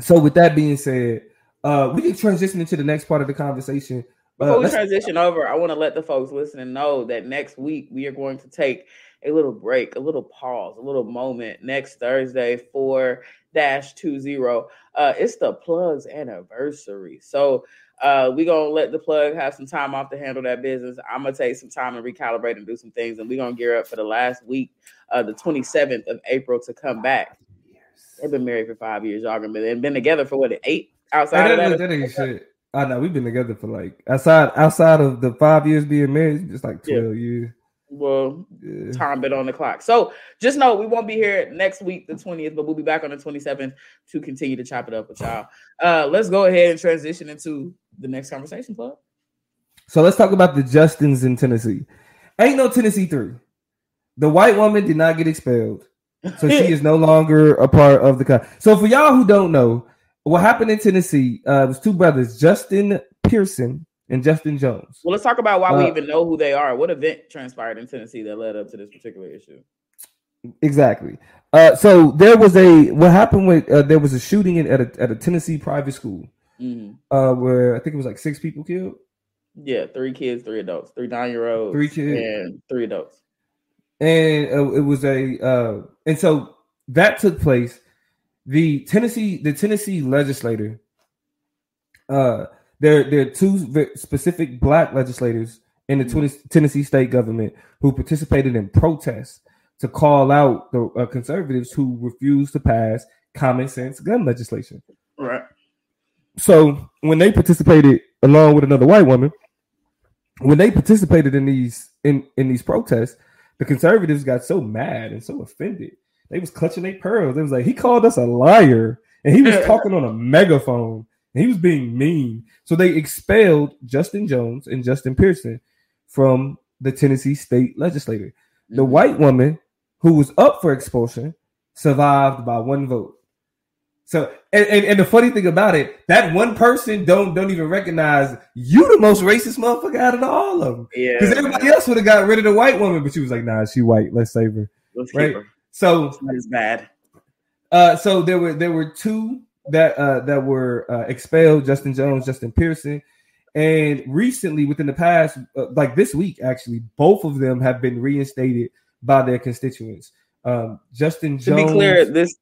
Speaker 2: so with that being said, uh, we can transition into the next part of the conversation.
Speaker 1: Uh, Before we transition over, I want to let the folks listening know that next week we are going to take a little break, a little pause, a little moment next Thursday for dash two zero. Uh, it's the plug's anniversary. So uh, we gonna let the plug have some time off to handle that business. I'm gonna take some time and recalibrate and do some things, and we're gonna gear up for the last week, uh, the 27th of April, to come back. They've been married for five years, y'all and been together for what eight outside
Speaker 2: that, of that. that ain't shit. I know we've been together for like outside outside of the five years being married, just like 12 yeah. years
Speaker 1: well yeah. time bit on the clock. So just know we won't be here next week, the 20th, but we'll be back on the 27th to continue to chop it up with y'all. Uh, let's go ahead and transition into the next conversation, club.
Speaker 2: So let's talk about the Justins in Tennessee. Ain't no Tennessee three. The white woman did not get expelled, so she <laughs> is no longer a part of the. Co- so for y'all who don't know, what happened in Tennessee uh, was two brothers, Justin Pearson and Justin Jones.
Speaker 1: Well, let's talk about why uh, we even know who they are. What event transpired in Tennessee that led up to this particular issue?
Speaker 2: Exactly. Uh, so there was a what happened with uh, there was a shooting in, at a at a Tennessee private school, mm-hmm. uh, where I think it was like six people killed.
Speaker 1: Yeah, three kids, three adults, three nine year olds,
Speaker 2: three kids,
Speaker 1: and three adults.
Speaker 2: And uh, it was a uh, and so that took place. The Tennessee the Tennessee legislator uh there, there are two specific black legislators in the mm-hmm. Tennessee state government who participated in protests to call out the uh, conservatives who refused to pass common sense gun legislation.
Speaker 1: Right.
Speaker 2: So when they participated along with another white woman, when they participated in these in in these protests, the conservatives got so mad and so offended. They was clutching their pearls. It was like he called us a liar, and he was <laughs> talking on a megaphone he was being mean. So they expelled Justin Jones and Justin Pearson from the Tennessee state legislature. Mm-hmm. The white woman who was up for expulsion survived by one vote. So and, and, and, the funny thing about it, that one person don't don't even recognize you the most racist motherfucker out of all of them.
Speaker 1: Yeah.
Speaker 2: Because everybody else would have got rid of the white woman, but she was like, nah, she white. Let's save her. Let's right. Her. So
Speaker 1: it's bad.
Speaker 2: Uh, so there were there were two that uh, that were uh, expelled: Justin Jones, Justin Pearson, and recently, within the past, uh, like this week, actually, both of them have been reinstated by their constituents. Um, Justin Jones.
Speaker 1: To be clear, this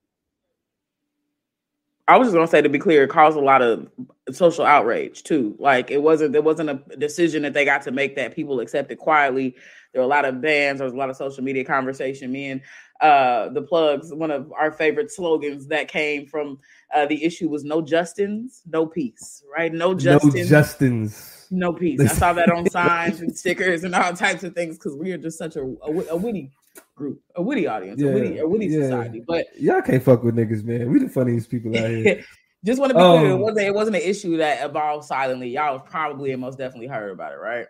Speaker 1: I was just gonna say to be clear, it caused a lot of social outrage too. Like it wasn't there wasn't a decision that they got to make that people accepted quietly. There were a lot of bans. There was a lot of social media conversation. Me and uh, the plugs, one of our favorite slogans that came from uh, the issue was "No Justins, no peace." Right? No Justins,
Speaker 2: no Justins,
Speaker 1: no peace. I saw that on <laughs> signs and stickers and all types of things because we are just such a, a, a witty group, a witty audience, yeah, a witty, a witty yeah. society. But
Speaker 2: y'all can't fuck with niggas, man. We the funniest people out here. <laughs>
Speaker 1: Just want to be um, clear, it um, wasn't, it wasn't an issue that evolved silently. Y'all probably and most definitely heard about it, right?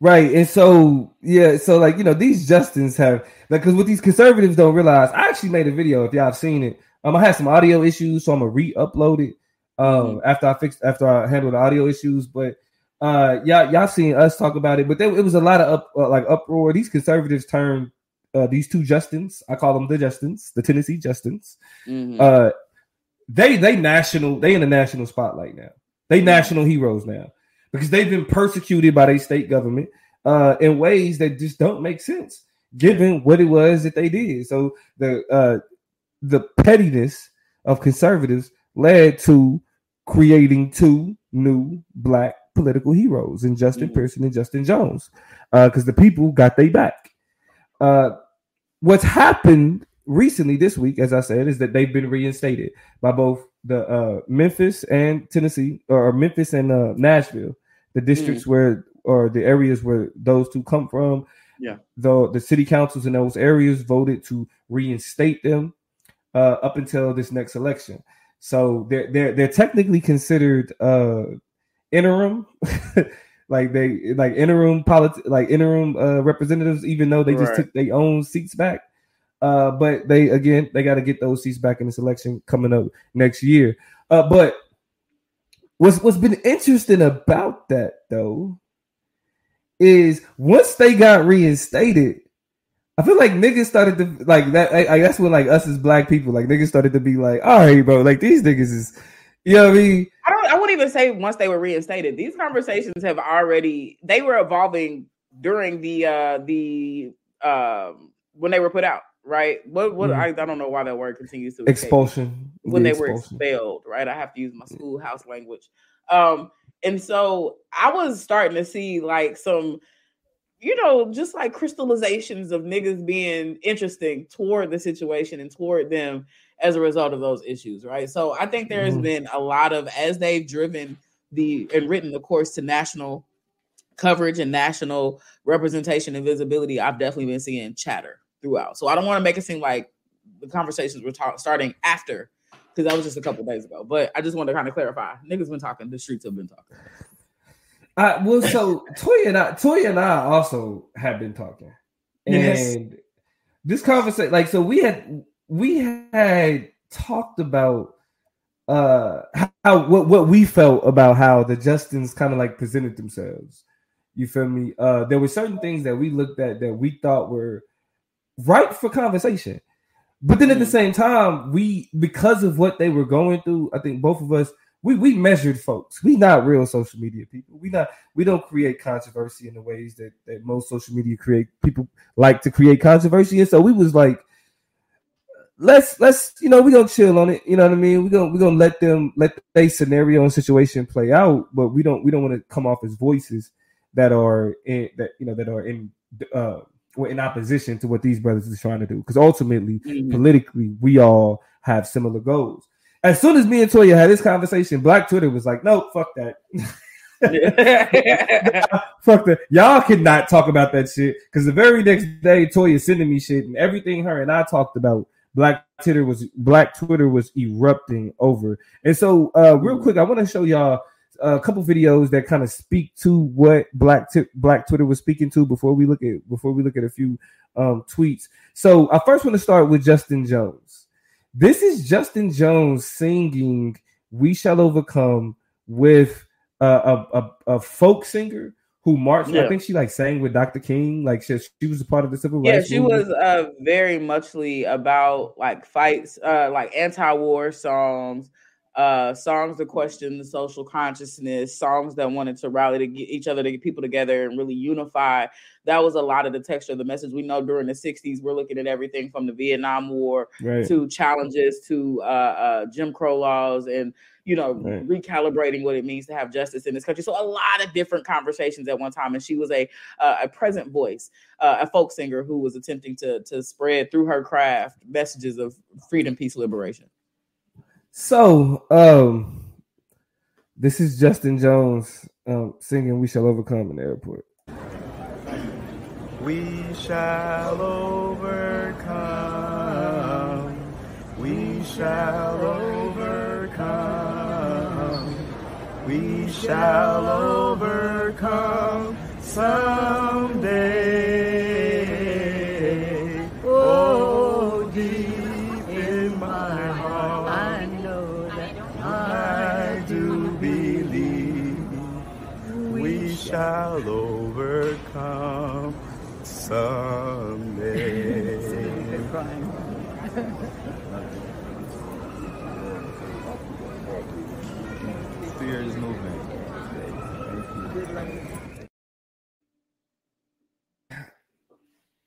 Speaker 2: Right. And so, yeah, so like, you know, these Justins have like because what these conservatives don't realize, I actually made a video if y'all have seen it. Um, I had some audio issues, so I'm gonna re-upload it um mm-hmm. after I fixed after I handled the audio issues. But uh y'all y'all seen us talk about it, but there, it was a lot of up uh, like uproar. These conservatives turned uh, these two Justins, I call them the Justins, the Tennessee Justins, mm-hmm. uh they they national they in the national spotlight now. They mm-hmm. national heroes now because they've been persecuted by their state government uh, in ways that just don't make sense given what it was that they did. So the uh, the pettiness of conservatives led to creating two new black political heroes in Justin mm-hmm. Pearson and Justin Jones because uh, the people got their back. Uh, what's happened recently this week, as I said, is that they've been reinstated by both the uh, Memphis and Tennessee, or Memphis and uh, Nashville, the districts mm. where or the areas where those two come from.
Speaker 1: Yeah,
Speaker 2: the the city councils in those areas voted to reinstate them uh, up until this next election. So they're they're they're technically considered uh, interim. <laughs> like they like interim polit- like interim uh, representatives, even though they just right. took their own seats back. Uh, but they again they got to get those seats back in this election coming up next year. Uh, but what's what's been interesting about that though is once they got reinstated, I feel like niggas started to like that. I, I when like us as black people, like niggas started to be like, all right, bro, like these niggas is, you know what I mean?
Speaker 1: I don't. I wouldn't even say once they were reinstated. These conversations have already they were evolving during the uh the um when they were put out right? What what mm. I, I don't know why that word continues to
Speaker 2: expulsion
Speaker 1: when the they expulsion. were expelled, right? I have to use my schoolhouse language. Um, and so I was starting to see like some, you know, just like crystallizations of niggas being interesting toward the situation and toward them as a result of those issues, right? So I think there has mm. been a lot of as they've driven the and written the course to national coverage and national representation and visibility, I've definitely been seeing chatter throughout. So I don't want to make it seem like the conversations were ta- starting after because that was just a couple days ago. But I just want to kind of clarify. Niggas been talking. The streets have been talking.
Speaker 2: Uh, well, so Toya and I, Toya and I also have been talking, and yes. this conversation, like, so we had we had talked about uh how what what we felt about how the Justins kind of like presented themselves. You feel me? Uh, there were certain things that we looked at that we thought were right for conversation. But then at the mm. same time, we because of what they were going through, I think both of us we we measured folks. We not real social media people. We not we don't create controversy in the ways that that most social media create people like to create controversy. And so we was like, let's let's you know we gonna chill on it. You know what I mean? We gonna we gonna let them let the scenario and situation play out, but we don't we don't want to come off as voices that are in that you know that are in uh were in opposition to what these brothers are trying to do. Because ultimately, mm-hmm. politically, we all have similar goals. As soon as me and Toya had this conversation, Black Twitter was like, "No, fuck that." <laughs> fuck that. Y'all cannot talk about that shit. Because the very next day, Toya sending me shit and everything her and I talked about. Black Twitter was Black Twitter was erupting over. And so, uh, real quick, I want to show y'all a couple videos that kind of speak to what Black t- Black Twitter was speaking to before we look at before we look at a few um, tweets. So I first want to start with Justin Jones. This is Justin Jones singing "We Shall Overcome" with a, a, a folk singer who marched. Yeah. I think she like sang with Dr. King. Like she, she was a part of the civil
Speaker 1: rights. Yeah, she movement. was uh, very muchly about like fights, uh, like anti-war songs uh, songs that question the social consciousness, songs that wanted to rally to get each other to get people together and really unify. That was a lot of the texture of the message. We know during the 60s, we're looking at everything from the Vietnam War right. to challenges to uh, uh, Jim Crow laws and you know, right. recalibrating what it means to have justice in this country. So a lot of different conversations at one time, and she was a uh, a present voice, uh, a folk singer who was attempting to to spread through her craft messages of freedom, peace, liberation.
Speaker 2: So, um, this is Justin Jones um, singing "We Shall Overcome" in the airport.
Speaker 5: We shall overcome. We shall overcome. We shall overcome someday. Someday. Spears movement.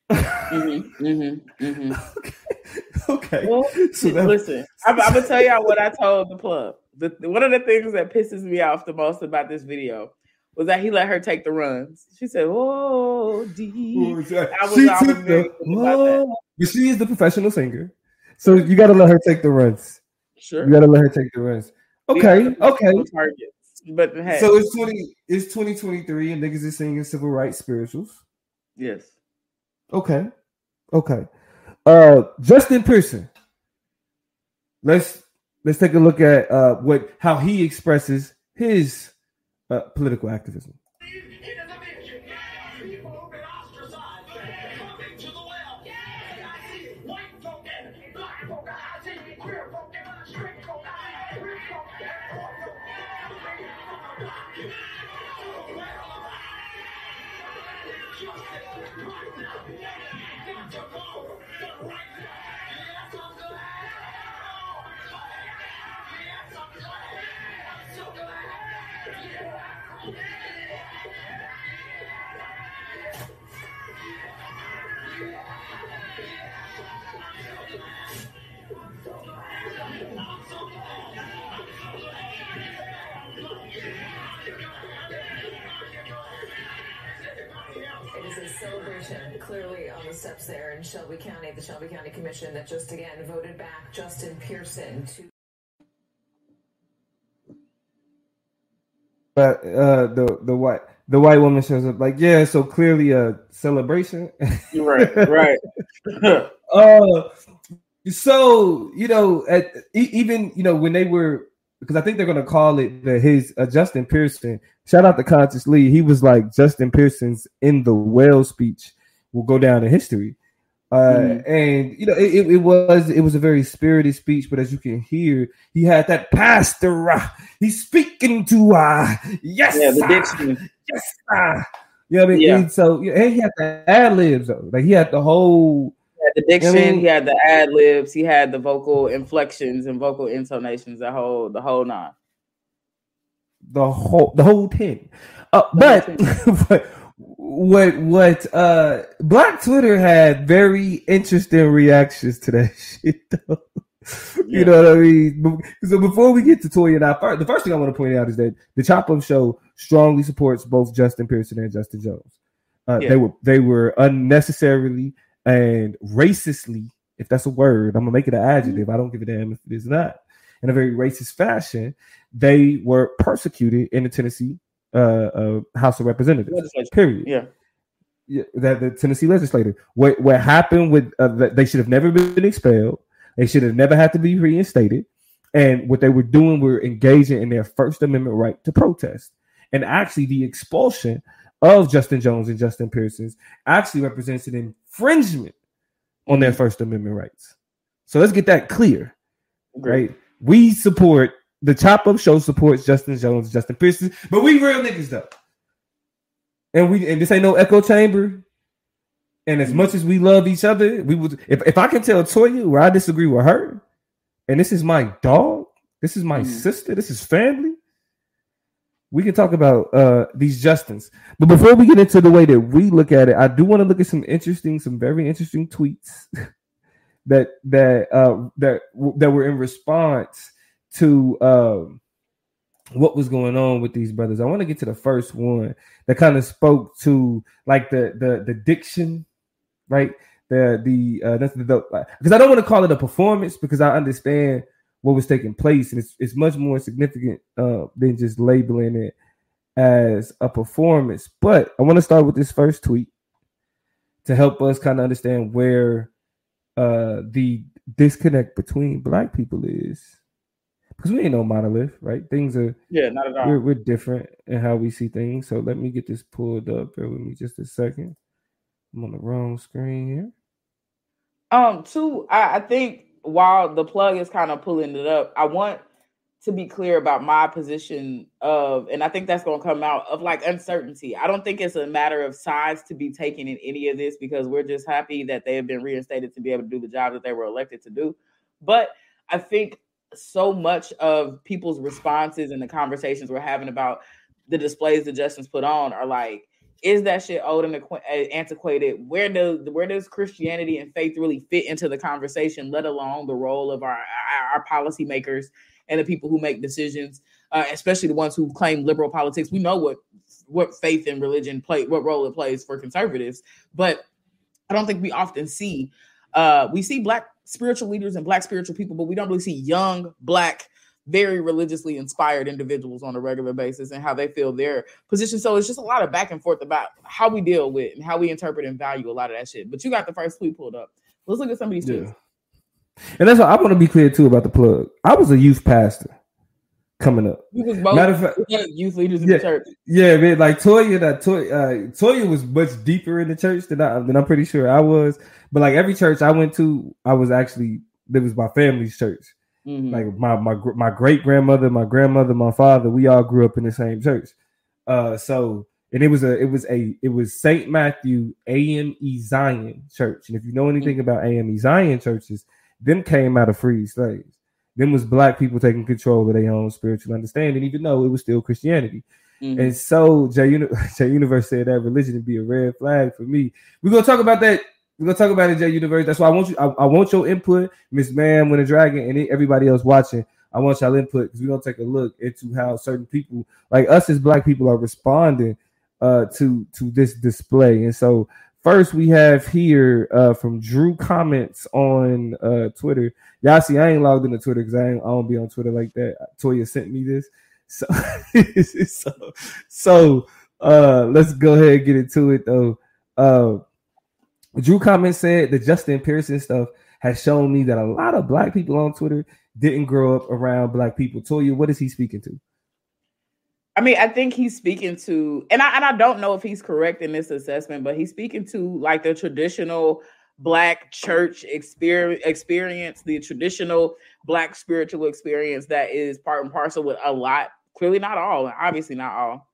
Speaker 1: mm-hmm, mm-hmm, mm-hmm. <laughs>
Speaker 2: Okay.
Speaker 1: Well, so that, listen, I'm, I'm, gonna tell y'all what I told the club. The, one of the things that pisses me off the most about this video was that he let her take the runs. She said, "Oh, D."
Speaker 2: Was she took the, oh, but she is the professional singer, so you got to let her take the runs.
Speaker 1: Sure,
Speaker 2: you got to let her take the runs. Okay, okay.
Speaker 1: Targets. But hey.
Speaker 2: so it's twenty. It's twenty twenty three, and niggas is singing civil rights spirituals.
Speaker 1: Yes.
Speaker 2: Okay. Okay. Uh, Justin Pearson. Let's let's take a look at uh what how he expresses his uh, political activism.
Speaker 6: There in Shelby County, the Shelby County Commission that just again voted back Justin Pearson to.
Speaker 2: But uh, the the white the white woman shows up like, yeah, so clearly a celebration.
Speaker 1: right, right. <laughs>
Speaker 2: uh, so you know, at even you know when they were because I think they're gonna call it the his uh, Justin Pearson. Shout out to Conscious Lee. He was like Justin Pearson's in the well speech will go down in history. Uh, mm. and you know, it, it, was it was a very spirited speech, but as you can hear, he had that pastor. Uh, he's speaking to uh yes,
Speaker 1: yeah, the diction,
Speaker 2: uh, yes, uh, you know what I mean. Yeah. And so yeah, he had the ad libs though, like he had the whole.
Speaker 1: the diction, you know I mean? he had the ad libs, he had the vocal inflections and vocal intonations, the whole, the whole nine,
Speaker 2: the whole, the whole ten. Uh, but, <laughs> but what what uh Black Twitter had very interesting reactions to that <laughs> shit though. you know what I mean? So before we get to Toya and I, the first thing I want to point out is that the Chop Up Show strongly supports both Justin Pearson and Justin Jones. Uh, yeah. They were they were unnecessarily and racistly, if that's a word, I'm gonna make it an adjective. Mm-hmm. I don't give a damn if it is not. In a very racist fashion, they were persecuted in the Tennessee uh, uh, House of Representatives. Period.
Speaker 1: Yeah.
Speaker 2: Yeah, that the Tennessee legislature. What what happened with uh, they should have never been expelled. They should have never had to be reinstated. And what they were doing were engaging in their First Amendment right to protest. And actually, the expulsion of Justin Jones and Justin Pearson's actually represents an infringement on their First Amendment rights. So let's get that clear, Great. right? We support the Chop Up Show supports Justin Jones, Justin Pearson, but we real niggas though. And we and this ain't no echo chamber. And as much as we love each other, we would if, if I can tell Toya where I disagree with her, and this is my dog, This is my mm. sister. This is family. We can talk about uh these Justins. But before we get into the way that we look at it, I do want to look at some interesting, some very interesting tweets <laughs> that that uh that that were in response to um what was going on with these brothers. I want to get to the first one that kind of spoke to like the the the diction, right? The the uh that's the because I don't want to call it a performance because I understand what was taking place and it's it's much more significant uh than just labeling it as a performance. But I want to start with this first tweet to help us kind of understand where uh the disconnect between black people is because we ain't no monolith, right? Things are
Speaker 1: yeah, not at all.
Speaker 2: We're, we're different in how we see things. So let me get this pulled up. Bear with me just a second. I'm on the wrong screen here.
Speaker 1: Um, two, I, I think while the plug is kind of pulling it up, I want to be clear about my position of, and I think that's going to come out of like uncertainty. I don't think it's a matter of sides to be taken in any of this because we're just happy that they have been reinstated to be able to do the job that they were elected to do. But I think so much of people's responses and the conversations we're having about the displays the Justins put on are like, is that shit old and antiquated? Where does where does Christianity and faith really fit into the conversation? Let alone the role of our our, our policymakers and the people who make decisions, uh, especially the ones who claim liberal politics. We know what what faith and religion play, what role it plays for conservatives, but I don't think we often see. Uh, we see black spiritual leaders and black spiritual people, but we don't really see young black, very religiously inspired individuals on a regular basis and how they feel their position. So it's just a lot of back and forth about how we deal with and how we interpret and value a lot of that shit. But you got the first tweet pulled up. Let's look at some of these.
Speaker 2: Yeah. And that's what I want to be clear too about the plug. I was a youth pastor coming up.
Speaker 1: Matter of fact, youth leaders in
Speaker 2: yeah,
Speaker 1: the church.
Speaker 2: Yeah, man. Like Toya, that Toya, uh, Toya was much deeper in the church than I than I'm pretty sure I was. But like every church I went to, I was actually that was my family's church. Mm-hmm. Like my my my great grandmother, my grandmother, my father, we all grew up in the same church. Uh, so and it was a it was a it was Saint Matthew AME Zion Church. And if you know anything mm-hmm. about AME Zion churches, them came out of free slaves. Them was black people taking control of their own spiritual understanding, even though it was still Christianity. Mm-hmm. And so Jay, Uni- <laughs> Jay Universe said that religion would be a red flag for me. We're gonna talk about that we're gonna talk about it, J Universe. That's why I want you. I, I want your input, Miss Ma'am, when a dragon, and everybody else watching. I want y'all input because we're gonna take a look into how certain people, like us as black people, are responding uh, to to this display. And so, first we have here uh, from Drew comments on uh, Twitter. Y'all see, I ain't logged into Twitter because I, I don't be on Twitter like that. Toya sent me this, so <laughs> so so uh, let's go ahead and get into it though. Uh, Drew comments said the Justin Pearson stuff has shown me that a lot of black people on Twitter didn't grow up around black people. Toya, what is he speaking to?
Speaker 1: I mean, I think he's speaking to, and I and I don't know if he's correct in this assessment, but he's speaking to like the traditional black church experience, experience the traditional black spiritual experience that is part and parcel with a lot, clearly not all, obviously not all,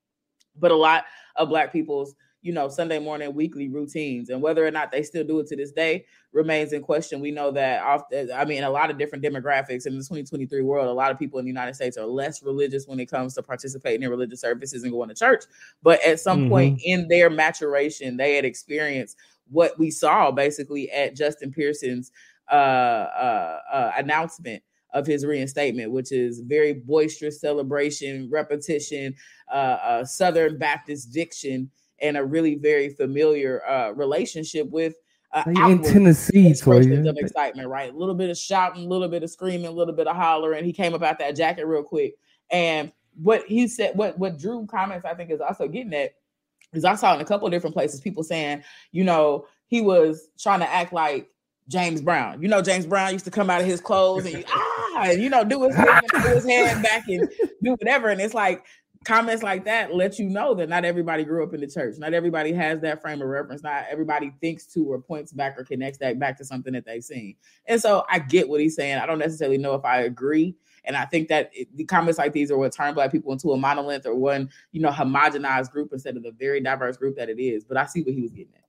Speaker 1: but a lot of black people's you know, Sunday morning weekly routines. And whether or not they still do it to this day remains in question. We know that often, I mean, a lot of different demographics in the 2023 world, a lot of people in the United States are less religious when it comes to participating in religious services and going to church. But at some mm-hmm. point in their maturation, they had experienced what we saw basically at Justin Pearson's uh, uh, uh, announcement of his reinstatement, which is very boisterous celebration, repetition, uh, uh, Southern Baptist diction, and a really very familiar uh, relationship with uh,
Speaker 2: in Tennessee,
Speaker 1: expressions of excitement, right? A little bit of shouting, a little bit of screaming, a little bit of hollering. He came about that jacket real quick, and what he said, what what Drew comments, I think, is also getting at is I saw in a couple of different places people saying, you know, he was trying to act like James Brown. You know, James Brown used to come out of his clothes and <laughs> ah, and, you know, do his, do his hand back and do whatever. And it's like comments like that let you know that not everybody grew up in the church. Not everybody has that frame of reference. Not everybody thinks to or points back or connects that back to something that they've seen. And so I get what he's saying. I don't necessarily know if I agree. And I think that it, the comments like these are what turn black people into a monolith or one, you know, homogenized group instead of the very diverse group that it is. But I see what he was getting at.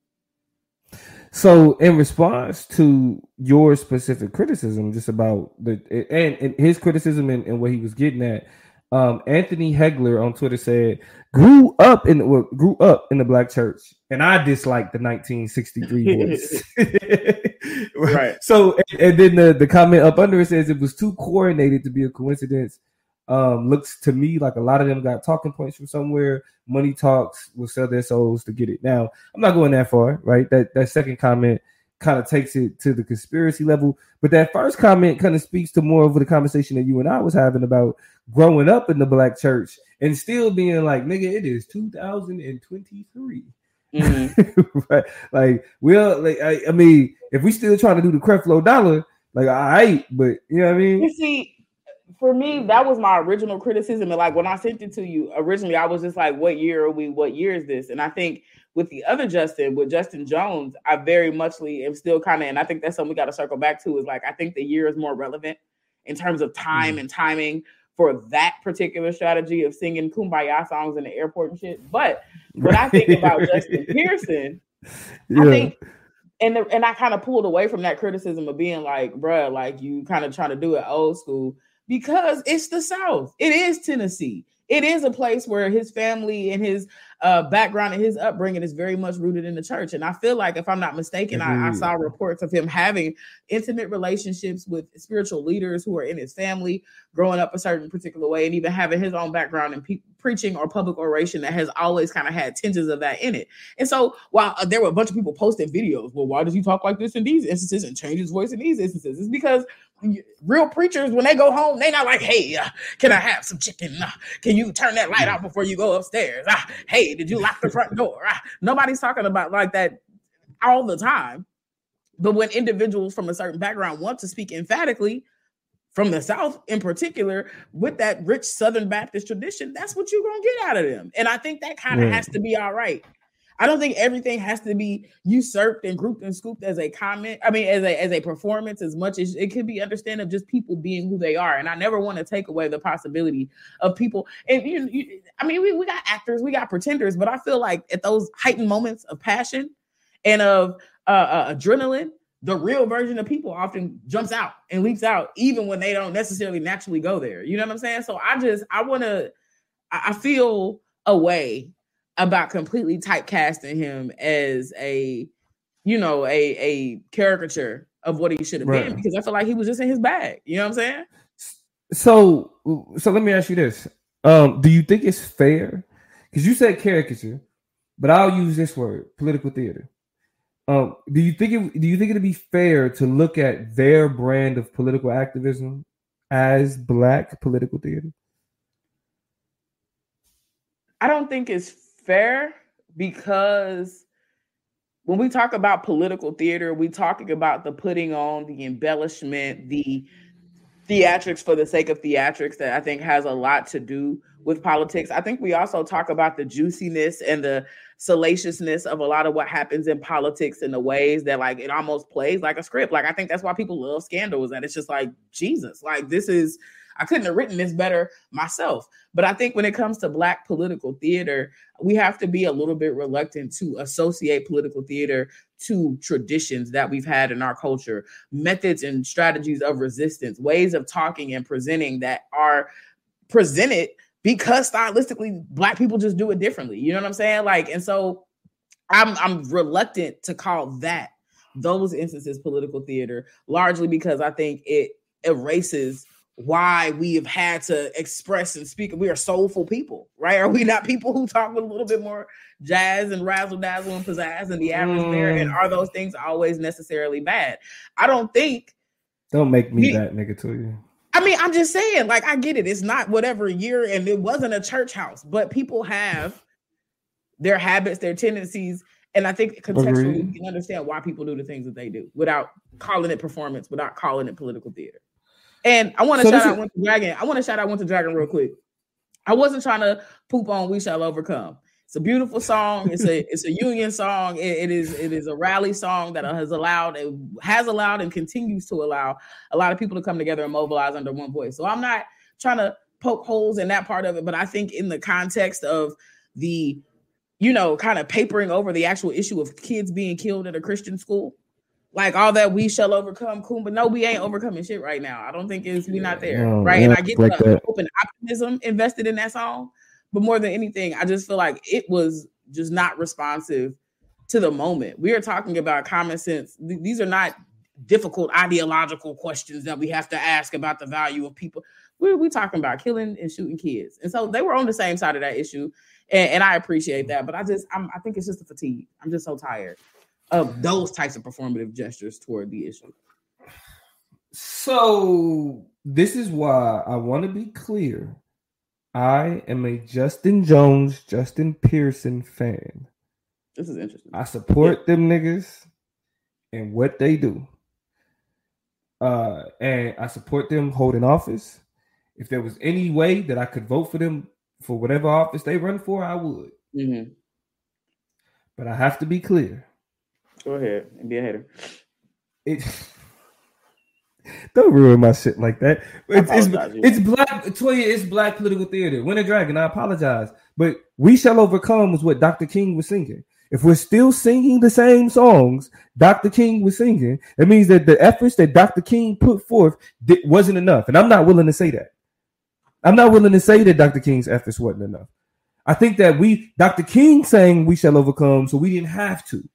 Speaker 2: So, in response to your specific criticism, just about the and, and his criticism and, and, what he was getting at, um, Anthony Hegler on Twitter said, "Grew up in well, grew up in the black church, and I dislike the 1963 <laughs> voice." <laughs> right. So, and, and, then the the comment up under it says it was too coordinated to be a coincidence. Um, looks to me like a lot of them got talking points from somewhere. Money talks will sell their souls to get it. Now, I'm not going that far, right? That that second comment kind of takes it to the conspiracy level, but that first comment kind of speaks to more of the conversation that you and I was having about growing up in the black church and still being like, nigga, it is 2023. Mm-hmm. <laughs> right? Like, well, like I, I, mean, if we still trying to do the Creflo dollar, like I right, but you know what I mean?
Speaker 1: You see, for me, that was my original criticism. And like when I sent it to you originally, I was just like, what year are we? What year is this? And I think with the other Justin, with Justin Jones, I very muchly am still kind of, and I think that's something we got to circle back to is like, I think the year is more relevant in terms of time mm and timing for that particular strategy of singing kumbaya songs in the airport and shit. But when I think about Justin Pearson, <laughs> yeah. I think and the, and I kind of pulled away from that criticism of being like, bruh, like you kind of trying to do it old school because it's the South. It is Tennessee. It is a place where his family and his uh, background and his upbringing is very much rooted in the church. And I feel like, if I'm not mistaken, I, I, saw reports of him having intimate relationships with spiritual leaders who are in his family, growing up a certain particular way, and even having his own background in pe- preaching or public oration that has always kind of had tinges of that in it. And so, while uh, there were a bunch of people posting videos, well, why does he talk like this in these instances and change his voice in these instances? It's because real preachers when they go home they not like hey uh, can i have some chicken? Uh, can you turn that light out before you go upstairs? Uh, hey did you lock the front <laughs> door? Uh, nobody's talking about like that all the time. But when individuals from a certain background want to speak emphatically from the south in particular with that rich southern baptist tradition that's what you're gonna get out of them. And i think that kind of has to be all right I don't think everything has to be usurped and grouped and scooped as a comment. I mean, as a as a performance, as much as it could be understand of just people being who they are. And I never want to take away the possibility of people. And you, you I mean, we, we got actors, we got pretenders, but I feel like at those heightened moments of passion and of uh, uh, adrenaline, the real version of people often jumps out and leaps out, even when they don't necessarily naturally go there. You know what I'm saying? So I just I want to I feel a way about completely typecasting him as a, you know, a a caricature of what he should have right. been because I feel like he was just in his bag. You know what I'm saying?
Speaker 2: So, so let me ask you this: um, Do you think it's fair? Because you said caricature, but I'll use this word: political theater. Um, do you think it? Do you think it'd be fair to look at their brand of political activism as black political theater?
Speaker 1: I don't think it's fair because when we talk about political theater, we talking about the putting on, the embellishment, the theatrics for the sake of theatrics that I think has a lot to do with politics. I think we also talk about the juiciness and the salaciousness of a lot of what happens in politics in the ways that like it almost plays like a script. Like I think that's why people love scandals and it's just like Jesus, like this is I couldn't have written this better myself. But I think when it comes to Black political theater, we have to be a little bit reluctant to associate political theater to traditions that we've had in our culture, methods and strategies of resistance, ways of talking and presenting that are presented because stylistically black people just do it differently. You know what I'm saying? Like, and so I'm I'm reluctant to call that those instances political theater largely because I think it erases why we have had to express and speak. We are soulful people, right? Are we not people who talk with a little bit more jazz and razzle dazzle and pizzazz and the average mm. there? And are those things always necessarily bad? I don't think.
Speaker 2: Don't make me that nigga to you.
Speaker 1: I mean, I'm just saying, like, I get it. It's not whatever year, and it wasn't a church house, but people have their habits, their tendencies. And I think contextually, you can understand why people do the things that they do without calling it performance, without calling it political theater. And I want to so shout out Winter Dragon. I want to shout out Winter Dragon real quick. I wasn't trying to poop on "We Shall Overcome." It's a beautiful song. It's a <laughs> it's a union song. It, it is it is a rally song that has allowed it has allowed and continues to allow a lot of people to come together and mobilize under one voice. So I'm not trying to poke holes in that part of it, but I think in the context of the you know, kind of papering over the actual issue of kids being killed at a Christian school. Like all that we shall overcome, cool, but no, we ain't overcoming shit right now. I don't think it's we not there,
Speaker 2: No,
Speaker 1: right? And I get
Speaker 2: like
Speaker 1: the hope optimism invested in that song, but more than anything, I just feel like it was just not responsive to the moment. We are talking about common sense. Th- These are not difficult ideological questions that we have to ask about the value of people. We're we talking about killing and shooting kids, and so they were on the same side of that issue, and, and I appreciate that. But I just I'm, I think it's just a fatigue. I'm just so tired of those types of performative gestures toward the issue.
Speaker 2: So this is why I want to be clear. I am a Justin Jones, Justin Pearson fan.
Speaker 1: This is interesting.
Speaker 2: I support them niggas and what they do. Uh, and I support them holding office. If there was any way that I could vote for them for whatever office they run for, I would.
Speaker 1: Mhm.
Speaker 2: But I have to be clear.
Speaker 1: Go ahead and be a hater.
Speaker 2: It <laughs> don't ruin my shit like that. It's, it's, it's black Toya, it's black political theater. Winter Dragon, I apologize. But We Shall Overcome was what Dr. King was singing. If we're still singing the same songs Dr. King was singing, it means that the efforts that Dr. King put forth wasn't enough. And I'm not willing to say that. I'm not willing to say that Dr. King's efforts wasn't enough. I think that we, Dr. King sang We Shall Overcome, so we didn't have to.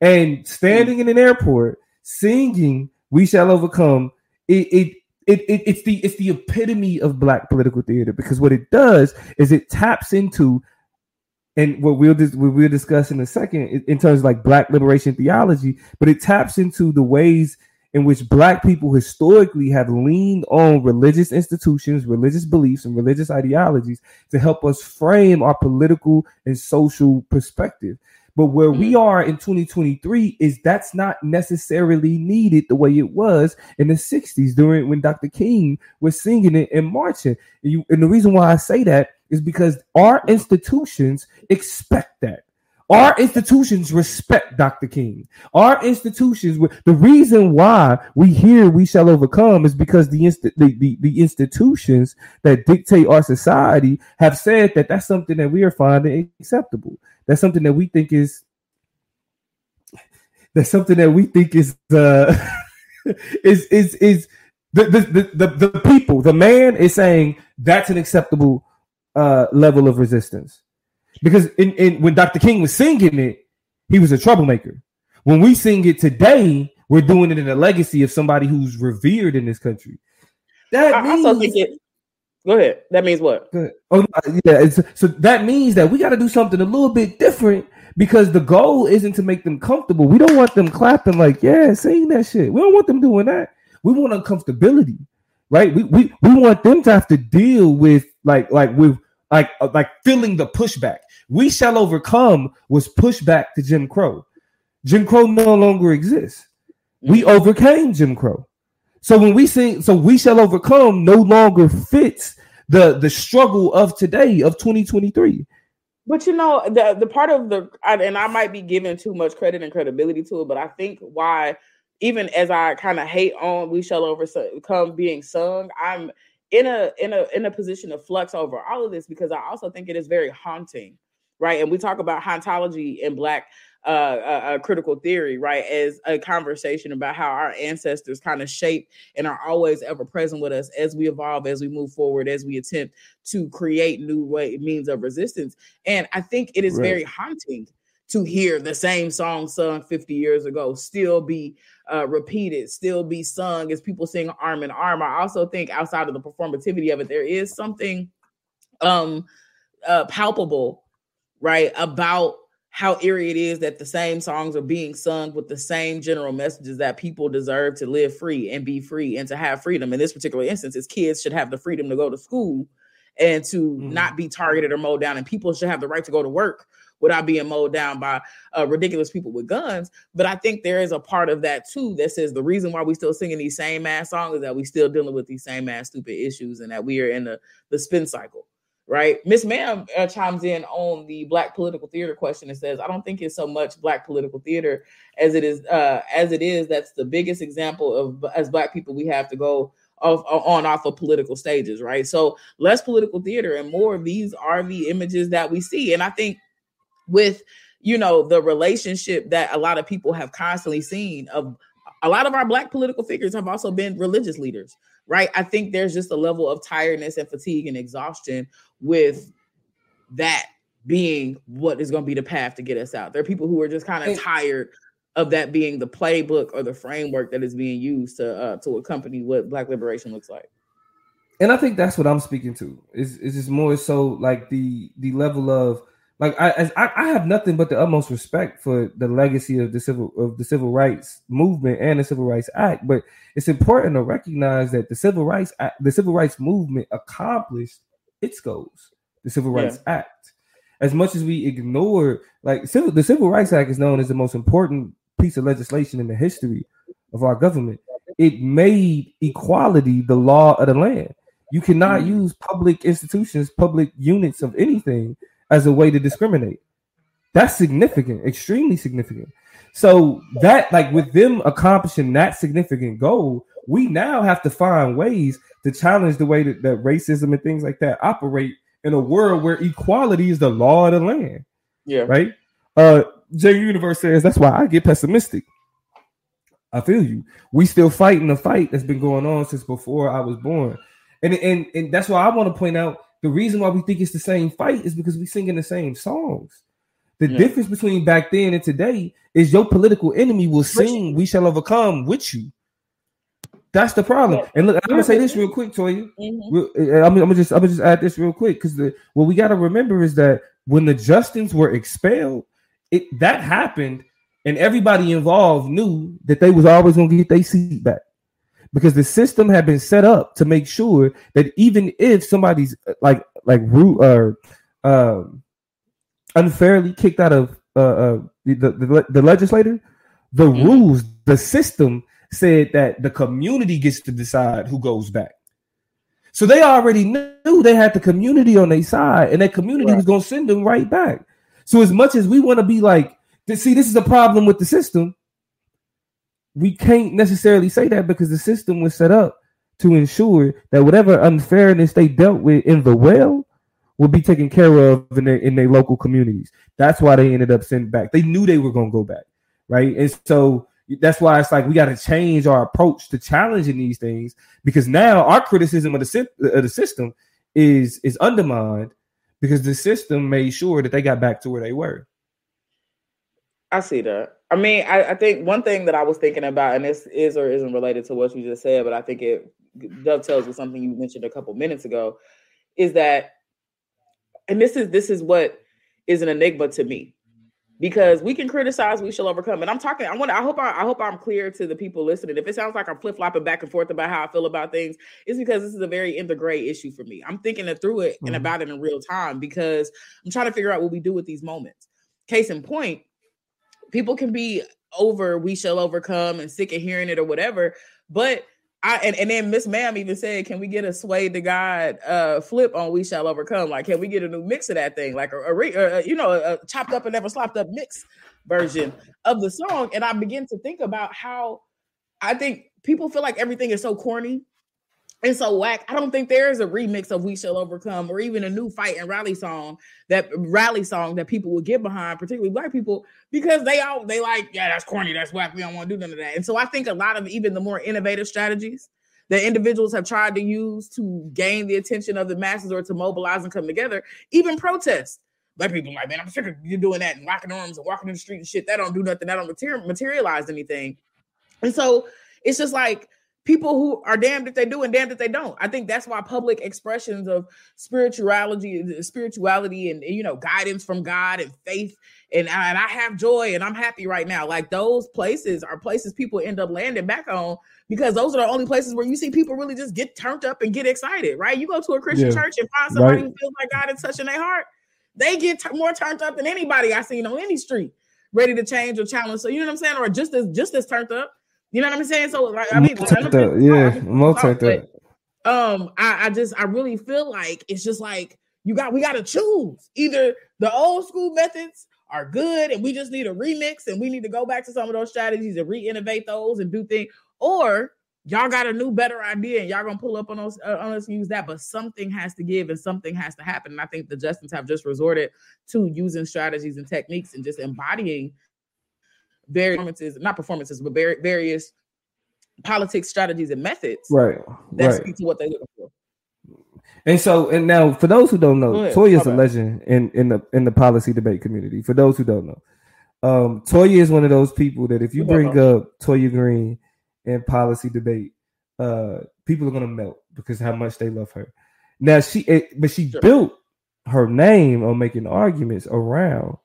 Speaker 2: And standing in an airport singing "We Shall Overcome," it it, it it it's the it's the epitome of black political theater because what it does is it taps into, and what we'll dis- what we'll discuss in a second in- terms of like black liberation theology, but it taps into the ways in which black people historically have leaned on religious institutions, religious beliefs, and religious ideologies to help us frame our political and social perspective. But where we mm-hmm. are in 2023 is that's not necessarily needed the way it was in the 60s during when Dr. King was singing it and marching. And, you, and the reason why I say that is because our institutions expect that. Our institutions respect Dr. King. Our institutions, the reason why we hear we shall overcome is because the, the, the, the institutions that dictate our society have said that that's something that we are finding acceptable. That's something that we think is that's something that we think is uh <laughs> is is is the the, the the the people, the man is saying that's an acceptable uh level of resistance. Because in, in when Dr. King was singing it, he was a troublemaker. When we sing it today, we're doing it in a legacy of somebody who's revered in this country. That
Speaker 1: I
Speaker 2: means,
Speaker 1: also think it. Go ahead. That means what?
Speaker 2: Good. Oh yeah. It's, so that means that we got to do something a little bit different because the goal isn't to make them comfortable. We don't want them clapping like, yeah, saying that shit. We don't want them doing that. We want uncomfortability, right? We we we want them to have to deal with like like with like uh, like feeling the pushback. We shall overcome was pushback to Jim Crow. Jim Crow no longer exists. We mm-hmm. overcame Jim Crow. So when we sing, so we shall overcome no longer fits the the struggle of today of 2023.
Speaker 1: But you know, the the part of the and I might be giving too much credit and credibility to it, but I think why, even as I kind of hate on "We Shall Overcome" being sung, I'm in a in a in a position of flux over all of this because I also think it is very haunting, right? And we talk about hauntology in Black uh, uh, uh, critical theory, right, as a conversation about how our ancestors kind of shape and are always ever present with us as we evolve, as we move forward, as we attempt to create new way means of resistance. And I think it is
Speaker 2: Right.
Speaker 1: very haunting to hear the same song sung 50 years ago still be uh, repeated, still be sung as people sing arm in arm. I also think outside of the performativity of it, there is something um uh palpable, right, about how eerie it is that the same songs are being sung with the same general messages that people deserve to live free and be free and to have freedom. In this particular instance, is kids should have the freedom to go to school and to
Speaker 2: Mhm.
Speaker 1: not be targeted or mowed down, and people should have the right to go to work without being mowed down by uh, ridiculous people with guns. But I think there is a part of that too that says the reason why we're still singing these same ass songs is that we're still dealing with these same ass stupid issues and that we are in the the spin cycle right? Miss Ma'am uh, chimes in on the black political theater question and says, "I don't think it's so much black political theater as it is uh, as it is. That's the biggest example of as black people we have to go off on off of political stages, right? So less political theater and more of these are the images that we see, and I think." with you know the relationship that a lot of people have constantly seen of a lot of our black political figures have also been religious leaders right? I think there's just a level of tiredness and fatigue and exhaustion with that being what is going to be the path to get us out. There are people who are just kind of tired of that being the playbook or the framework that is being used to uh, to accompany what black liberation looks like.
Speaker 2: And i think that's what i'm speaking to. Is is just more so like the the level of like I, I, I have nothing but the utmost respect for the legacy of the civil of the civil rights movement and the civil rights act but it's important to recognize that the civil rights act, the civil rights movement accomplished its goals the civil rights yeah. act as much as we ignore like civil, the civil rights act is known as the most important piece of legislation in the history of our government it made equality the law of the land you cannot mm-hmm. use public institutions public units of anything as a way to discriminate. That's significant, extremely significant. So that like with them accomplishing that significant goal, we now have to find ways to challenge the way that, that racism and things like that operate in a world where equality is the law of the land.
Speaker 1: Yeah.
Speaker 2: Right. Uh J Universe says that's why I get pessimistic. I feel you. We still fighting the fight that's been going on since before I was born. And and and that's why I want to point out the reason why we think it's the same fight is because we're singing the same songs. The yeah. difference between back then and today is your political enemy will sing "We Shall Overcome" with you. That's the problem. Yeah. And look, I'm gonna say this real quick, Toya. Mm-hmm. I'm, I'm, gonna just I'm gonna just add this real quick because what we got to remember is that when the Justins were expelled, it that happened, and everybody involved knew that they was always gonna get their seat back because the system had been set up to make sure that even if somebody's uh, like like root or um, unfairly kicked out of uh, uh, the, the, the legislator, the mm-hmm. rules, the system said that the community gets to decide who goes back. So they already knew they had the community on their side, and that community right. was going to send them right back. So as much as we want to be like, see, this is a problem with the system we can't necessarily say that because the system was set up to ensure that whatever unfairness they dealt with in the well will be taken care of in their in their local communities. That's why they ended up sent back. They knew they were going to go back, right? And so that's why it's like we got to change our approach to challenging these things because now our criticism of the of the system is is undermined because the system made sure that they got back to where they were.
Speaker 1: I see that. I mean, I, I, think one thing that I was thinking about, and this is or isn't related to what you just said, but I think it dovetails with something you mentioned a couple minutes ago, is that, and this is this is what is an enigma to me, because we can criticize, we shall overcome. And I'm talking. I want. I hope. I, I hope I'm clear to the people listening. If it sounds like I'm flip flopping back and forth about how I feel about things, it's because this is a very in the gray issue for me. I'm thinking it through it mm-hmm. and about it in real time because I'm trying to figure out what we do with these moments. Case in point people can be over we shall overcome and sick of hearing it or whatever but I and, and then Miss Ma'am even said, "Can we get a sway to God uh flip on We Shall Overcome? Like, can we get a new mix of that thing, like a, a, a you know a chopped up and never slopped up mix version of the song?" And I begin to think about how I think people feel like everything is so corny and so whack. I don't think there is a remix of "We Shall Overcome" or even a new fight and rally song that rally song that people would get behind, particularly black people, because they all they like, yeah, that's corny, that's whack. We don't want to do none of that. And so I think a lot of even the more innovative strategies that individuals have tried to use to gain the attention of the masses or to mobilize and come together, even protest. Black people like, man, I'm sick of you doing that and locking arms and walking in the street and shit. That don't do nothing. That don't materialize anything. And so it's just like people who are damned if they do and damned if they don't. I think that's why public expressions of spirituality, uh, spirituality, and you know, guidance from God and faith, and, uh, and I have joy and I'm happy right now. Like those places are places people end up landing back on because those are the only places where you see people really just get turned up and get excited, right? You go to a Christian yeah. church and find somebody right. who feels like God is touching their heart, they get t- more turned up than anybody I've seen on any street, ready to change or challenge. So you know what I'm saying, or just as just as turned up. You know what I'm saying? So like I mean,
Speaker 2: I yeah, multi
Speaker 1: Um, I, I just I really feel like it's just like you got we got to choose. Either the old school methods are good and we just need a remix and we need to go back to some of those strategies and re-innovate those and do things, or y'all got a new better idea and y'all gonna pull up on us uh, on us and use that but something has to give and something has to happen. And i think the justins have just resorted to using strategies and techniques and just embodying various performances not performances but various politics strategies and methods
Speaker 2: right
Speaker 1: that
Speaker 2: right.
Speaker 1: speak to what they're looking for
Speaker 2: and so, and now, for those who don't know, Toya is a legend in in the in the policy debate community. For those who don't know, um, Toya is one of those people that if you bring up Toya Green in policy debate, uh, people are gonna melt because how much they love her. Now she, it, but she sure. built her name on making arguments around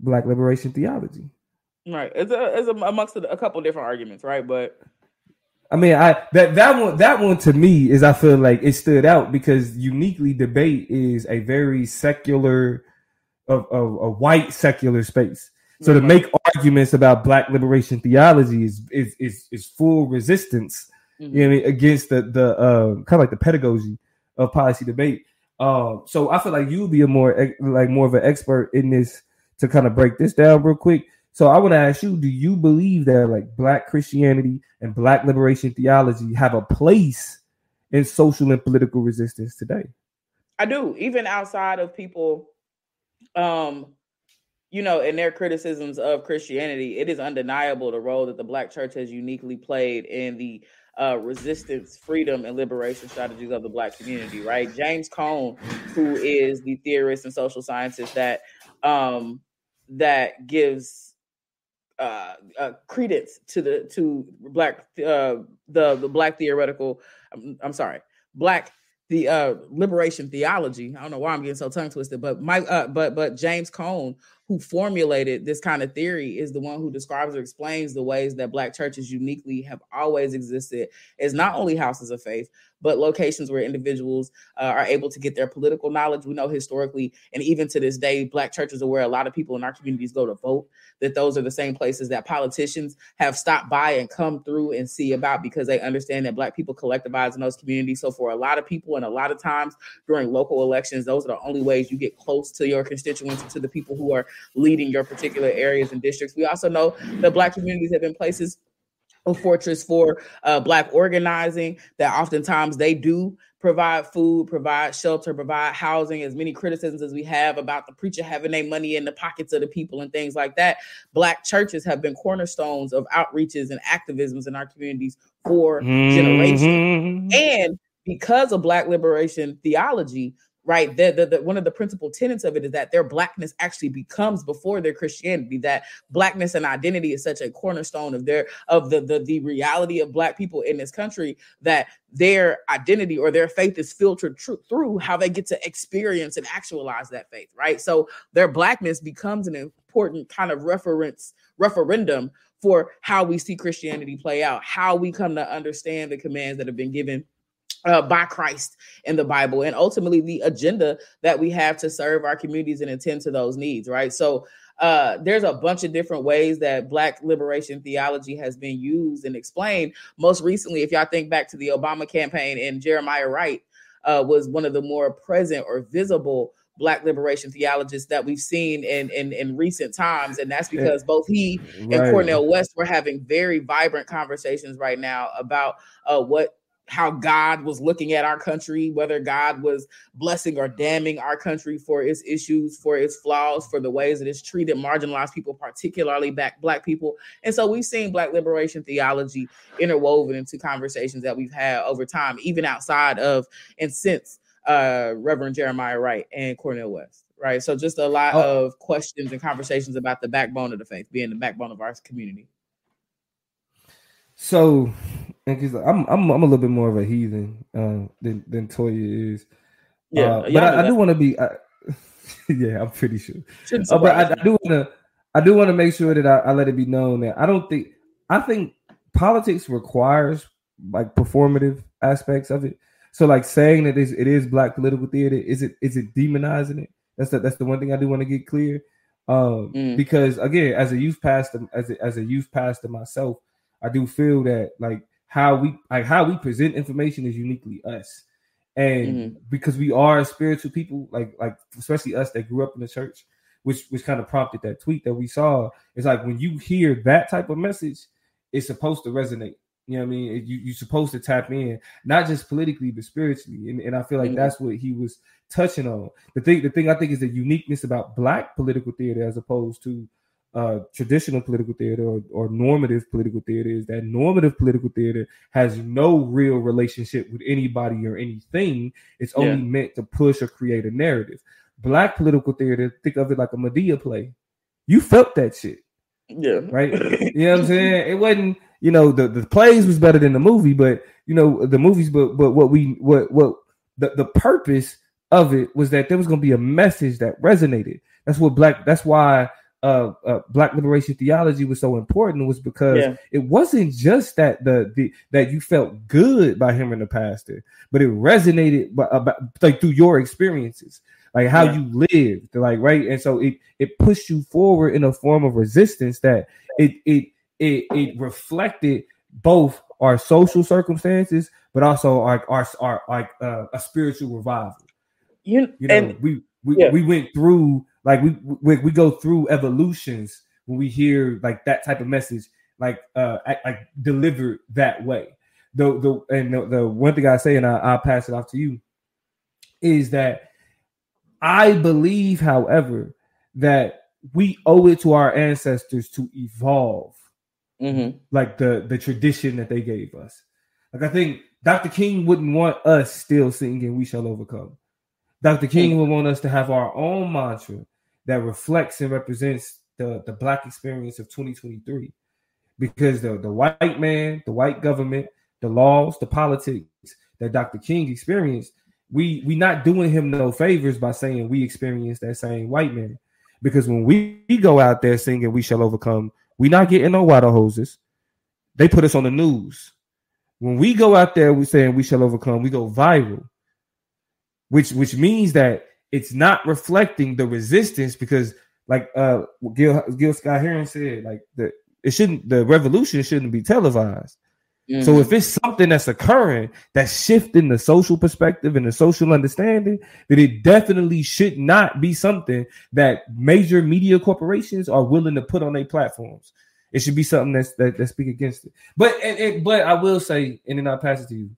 Speaker 2: Black liberation theology.
Speaker 1: Right, it's a, it's a, amongst a, a couple different arguments, right? But
Speaker 2: I mean, I that that one that one to me is I feel like it stood out because uniquely debate is a very secular, of a, a, white secular space. So mm-hmm. to make arguments about Black liberation theology is is is, is full resistance. Mm-hmm. You know I mean, against the the uh, kind of like the pedagogy of policy debate. Um, so I feel like you would be a more like more of an expert in this to kind of break this down real quick. So I want to ask you: Do you believe that like Black Christianity and Black liberation theology have a place in social and political resistance today?
Speaker 1: I do, even outside of people, um, you know, in their criticisms of Christianity, it is undeniable the role that the Black Church has uniquely played in the uh, resistance, freedom, and liberation strategies of the Black community. Right, James Cone, who is the theorist and social scientist that um, that gives uh, uh, credence to the to black uh, the the black theoretical. I'm, I'm sorry, black the uh, liberation theology. I don't know why I'm getting so tongue twisted, but my uh, but but James Cone, who formulated this kind of theory, is the one who describes or explains the ways that black churches uniquely have always existed as not only houses of faith, but locations where individuals uh, are able to get their political knowledge. We know historically, and even to this day, Black churches are where a lot of people in our communities go to vote. That those are the same places that politicians have stopped by and come through and see about because they understand that Black people collectivize in those communities. So, for a lot of people, and a lot of times during local elections, those are the only ways you get close to your constituents to the people who are leading your particular areas and districts. We also know that Black communities have been places a fortress for uh, black organizing that oftentimes they do provide food provide shelter provide housing as many criticisms as we have about the preacher having their money in the pockets of the people and things like that black churches have been cornerstones of outreaches and activisms in our communities for mm-hmm. generations and because of black liberation theology right? The, the, the, one of the principal tenets of it is that their blackness actually becomes before their Christianity. That blackness and identity is such a cornerstone of their of the the, the reality of black people in this country that their identity or their faith is filtered tr- through how they get to experience and actualize that faith, right? So their blackness becomes an important kind of reference referendum for how we see Christianity play out, how we come to understand the commands that have been given uh, by Christ in the Bible, and ultimately the agenda that we have to serve our communities and attend to those needs, right? So, uh, there's a bunch of different ways that Black liberation theology has been used and explained. Most recently, if y'all think back to the Obama campaign, and Jeremiah Wright uh, was one of the more present or visible black liberation theologists that we've seen in in, in recent times and that's because both he and right. cornel west were having very vibrant conversations right now about uh, what how God was looking at our country, whether God was blessing or damning our country for its issues, for its flaws, for the ways that it's treated marginalized people, particularly back black people. And so we've seen black liberation theology interwoven into conversations that we've had over time, even outside of and since uh, Reverend Jeremiah Wright and Cornel West. Right. So just a lot oh. of questions and conversations about the backbone of the faith, being the backbone of our community.
Speaker 2: So and because I'm, I'm I'm a little bit more of a heathen uh, than than Toya is. Yeah, uh, but I, I, do want to be. I, <laughs> yeah, I'm pretty sure. Uh, but I, I do want to. I do want to make sure that I, I let it be known that I don't think. I think politics requires like performative aspects of it. So like saying that it is black political theater, is it is it demonizing it? That's the, that's the one thing I do want to get clear. Um, mm. because again, as a youth pastor, as a, as a youth pastor myself, I do feel that like how we like how we present information is uniquely us and mm-hmm. because we are spiritual people like like especially us that grew up in the church which which kind of prompted that tweet that we saw it's like when you hear that type of message it's supposed to resonate. You know what I mean? You, you're supposed to tap in, not just politically, but spiritually. And, and I feel like mm-hmm. that's what he was touching on. The thing, the thing I think is the uniqueness about black political theater as opposed to uh, traditional political theater or, or, normative political theater is that normative political theater has no real relationship with anybody or anything. It's only yeah. meant to push or create a narrative. Black political theater, think of it like a Madea play. You felt that shit.
Speaker 1: Yeah.
Speaker 2: Right. <laughs> you know what I'm saying? It wasn't, you know, the, the plays was better than the movie, but you know, the movies, but but what we what what the, the purpose of it was that there was gonna be a message that resonated. That's what black that's why uh, uh, black liberation theology was so important was because yeah. it wasn't just that the, the that you felt good by him and the pastor, but it resonated by, about, like through your experiences, like how yeah. you lived, like right, and so it it pushed you forward in a form of resistance that it it it, it reflected both our social circumstances, but also our our, our like uh, a spiritual revival.
Speaker 1: You,
Speaker 2: you know, and, we we, yeah. we went through like we, we we go through evolutions when we hear like that type of message, like uh, like delivered that way. The the and the, the one thing I say, and I, I'll pass it off to you, is that I believe, however, that we owe it to our ancestors to evolve,
Speaker 1: mm-hmm.
Speaker 2: like the the tradition that they gave us. Like I think Dr. King wouldn't want us still singing "We Shall Overcome." Dr. King would want us to have our own mantra that reflects and represents the, the black experience of 2023. Because the, the white man, the white government, the laws, the politics that Dr. King experienced, we we not doing him no favors by saying we experienced that same white man. Because when we, we go out there singing "We Shall Overcome," we not getting no water hoses. They put us on the news. When we go out there, we saying "We shall overcome," we go viral which which means that it's not reflecting the resistance because like uh Gil Gil Scott Heron said, like the it shouldn't the revolution shouldn't be televised. Mm-hmm. So if it's something that's occurring that's shifting the social perspective and the social understanding, then it definitely should not be something that major media corporations are willing to put on their platforms. It should be something that's that, that speak against it. But and, and, but I will say, and then I'll pass it to you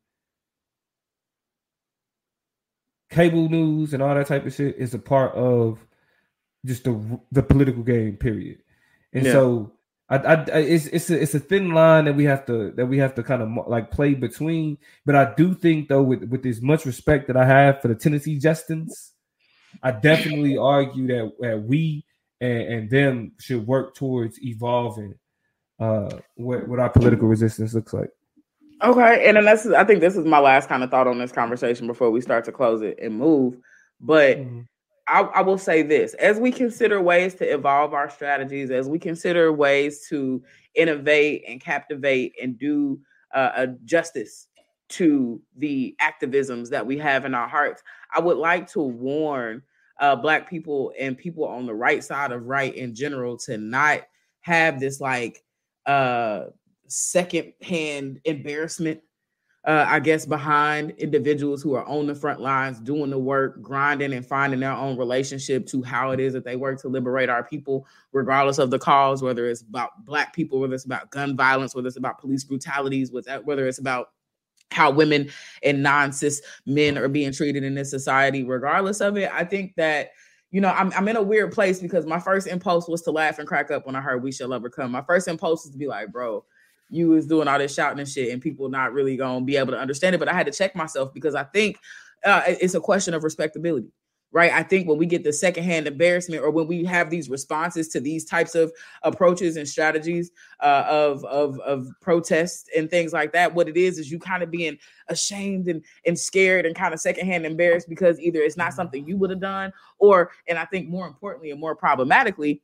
Speaker 2: cable news and all that type of shit is a part of just the the political game. Period. And yeah. so I, I, it's it's a, it's a thin line that we have to that we have to kind of like play between. But I do think though, with with as much respect that I have for the Tennessee Justins, I definitely <laughs> argue that, that we and, and them should work towards evolving uh, what what our political resistance looks like.
Speaker 1: Okay, and then that's I think this is my last kind of thought on this conversation before we start to close it and move. But mm-hmm. I, I, will say this: as we consider ways to evolve our strategies, as we consider ways to innovate and captivate and do uh, a justice to the activisms that we have in our hearts, I would like to warn uh, Black people and people on the right side of right in general to not have this like uh second-hand embarrassment uh, I guess, behind individuals who are on the front lines doing the work, grinding and finding their own relationship to how it is that they work to liberate our people, regardless of the cause, whether it's about Black people, whether it's about gun violence, whether it's about police brutalities, whether it's about how women and non cis men are being treated in this society, regardless of it. I think that you know, I'm, I'm in a weird place because my first impulse was to laugh and crack up when I heard we shall overcome. My first impulse was to be like, bro, you was doing all this shouting and shit and people not really gonna be able to understand it. But I had to check myself because I think uh, it's a question of respectability right? I think when we get the secondhand embarrassment or when we have these responses to these types of approaches and strategies uh, of, of, of protests and things like that, what it is is you kind of being ashamed and, and scared and kind of secondhand embarrassed because either it's not something you would have done or, and I think more importantly and more problematically,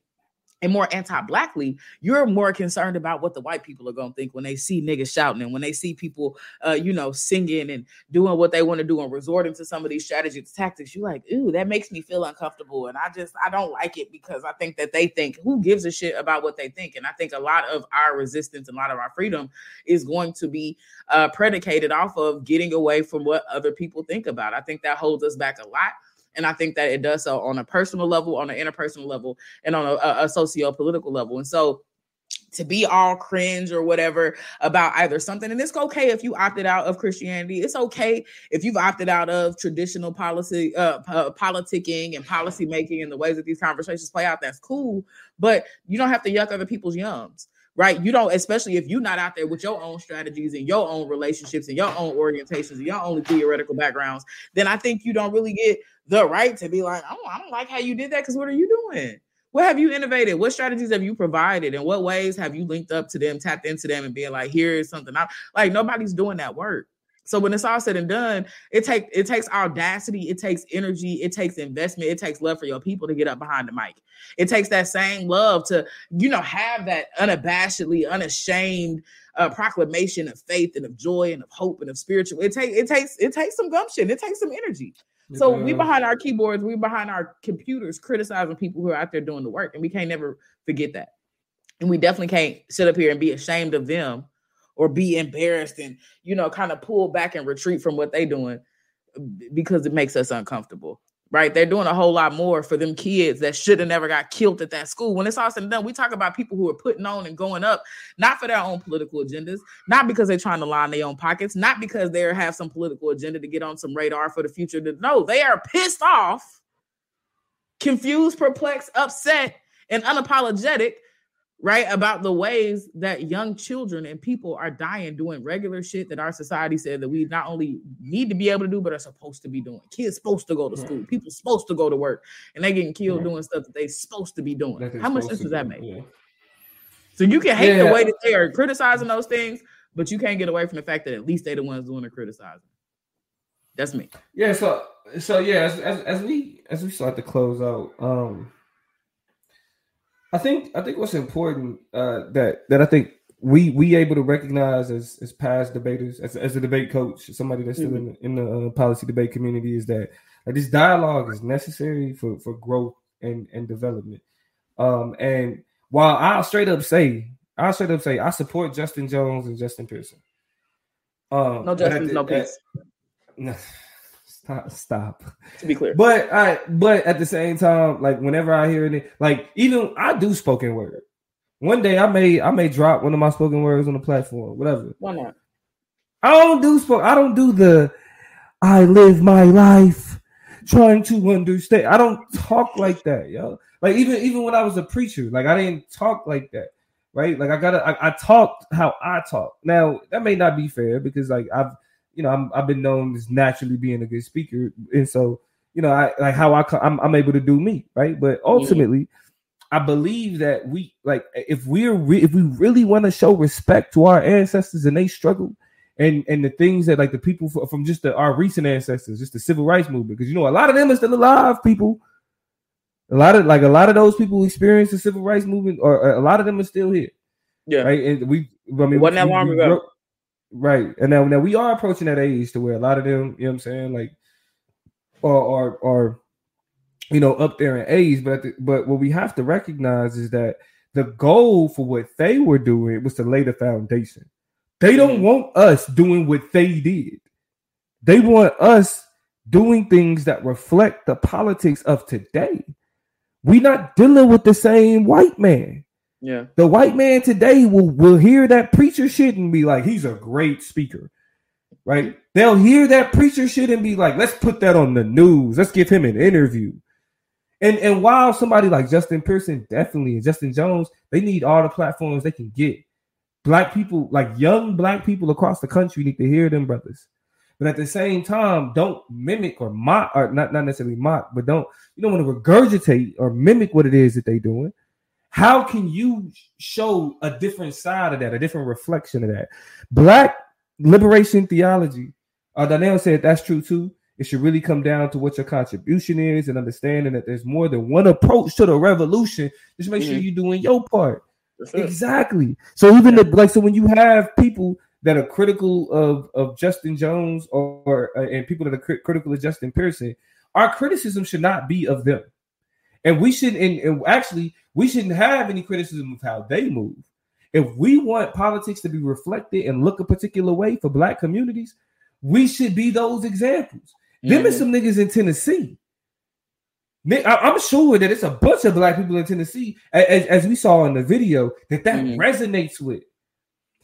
Speaker 1: and more anti-blackly, you're more concerned about what the white people are gonna think when they see niggas shouting and when they see people, uh, you know, singing and doing what they want to do and resorting to some of these strategies tactics. You're like, ooh, that makes me feel uncomfortable, and I just I don't like it because I think that they think who gives a shit about what they think, and I think a lot of our resistance and a lot of our freedom is going to be uh, predicated off of getting away from what other people think about. I think that holds us back a lot. And I think that it does so on a personal level, on an interpersonal level, and on a, a socio political level. And so to be all cringe or whatever about either something. And it's okay if you opted out of Christianity. It's okay if you've opted out of traditional policy, uh, politicking and policy making and the ways that these conversations play out. That's cool, but you don't have to yuck other people's yums right? You don't, especially if you're not out there with your own strategies and your own relationships and your own orientations and your own theoretical backgrounds, then I think you don't really get the right to be like, oh, I don't like how you did that because what are you doing? What have you innovated? What strategies have you provided? And what ways have you linked up to them, tapped into them, and being like, here is something I like nobody's doing that work. So when it's all said and done, it takes it takes audacity, it takes energy, it takes investment, it takes love for your people to get up behind the mic. It takes that same love to, you know, have that unabashedly, unashamed uh, proclamation of faith and of joy and of hope and of spiritual. It takes it takes it takes some gumption, it takes some energy. So we behind our keyboards, we behind our computers criticizing people who are out there doing the work, and we can't never forget that. And we definitely can't sit up here and be ashamed of them or be embarrassed and you know kind of pull back and retreat from what they're doing because it makes us uncomfortable right? They're doing a whole lot more for them kids that should have never got killed at that school. When it's all said and done we talk about people who are putting on and going up not for their own political agendas not because they're trying to line their own pockets not because they have some political agenda to get on some radar for the future. No they are pissed off confused perplexed upset and unapologetic right? About the ways that young children and people are dying doing regular shit that our society said that we not only need to be able to do, but are supposed to be doing. Kids supposed to go to school, people supposed to go to work, and they getting killed doing stuff that they supposed to be doing. How much sense does that make? Yeah. So you can hate yeah. the way that they are criticizing those things, but you can't get away from the fact that at least they the ones doing the criticizing. That's me.
Speaker 2: Yeah. So so yeah, as, as, as we as we start to close out, um, I think I think what's important uh, that that I think we we able to recognize as as past debaters as, as a debate coach somebody that's still mm-hmm. in, in the uh, policy debate community is that like, this dialogue is necessary for for growth and and development. Um and while I'll straight up say I'll straight up say I support Justin Jones and Justin Pearson.
Speaker 1: Um no justice no peace <laughs>
Speaker 2: Stop, stop.
Speaker 1: To be clear,
Speaker 2: but I, but at the same time, like whenever I hear it, like even I do spoken word. One day I may, I may drop one of my spoken words on the platform, whatever.
Speaker 1: Why not?
Speaker 2: I don't do spoke. I don't do the. I live my life trying to understand. I don't talk like that, yo. Like even even when I was a preacher, like I didn't talk like that, right? Like I gotta, I, I talked how I talk. Now that may not be fair because like I've you know, I'm, I've been known as naturally being a good speaker, and so you know, I like how I I'm, I'm able to do me, right? But ultimately, mm-hmm. I believe that we like if we're re- if we really want to show respect to our ancestors and they struggle, and and the things that like the people from just the, our recent ancestors, just the civil rights movement, because you know a lot of them are still alive, people. A lot of like a lot of those people who experienced the civil rights movement, or a lot of them are still here.
Speaker 1: Yeah,
Speaker 2: right. And we, I mean,
Speaker 1: wasn't that long ago.
Speaker 2: Right. And now, now we are approaching that age to where a lot of them, you know what I'm saying, like are are, are you know up there in age, but the, but what we have to recognize is that the goal for what they were doing was to lay the foundation. They don't mm-hmm. want us doing what they did. They want us doing things that reflect the politics of today. We're not dealing with the same white man.
Speaker 1: Yeah.
Speaker 2: The white man today will will hear that preacher shit and be like, he's a great speaker. Right? They'll hear that preacher shit and be like, let's put that on the news. Let's give him an interview. And and while somebody like Justin Pearson, definitely, and Justin Jones, they need all the platforms they can get. Black people, like young black people across the country, need to hear them brothers. But at the same time, don't mimic or mock, or not, not necessarily mock, but don't you don't want to regurgitate or mimic what it is that they're doing. How can you show a different side of that, a different reflection of that? Black liberation theology. Uh, Danielle said that's true too. It should really come down to what your contribution is and understanding that there's more than one approach to the revolution. Just make mm-hmm. sure you're doing your part. Exactly. So even yeah. the, like so when you have people that are critical of of Justin Jones or, or uh, and people that are cri- critical of Justin Pearson, our criticism should not be of them. And we should and, and actually we shouldn't have any criticism of how they move. If we want politics to be reflected and look a particular way for black communities, we should be those examples. Mm-hmm. Them are some niggas in Tennessee. I, am sure that it's a bunch of black people in Tennessee, as, as we saw in the video, that that mm-hmm. resonates with.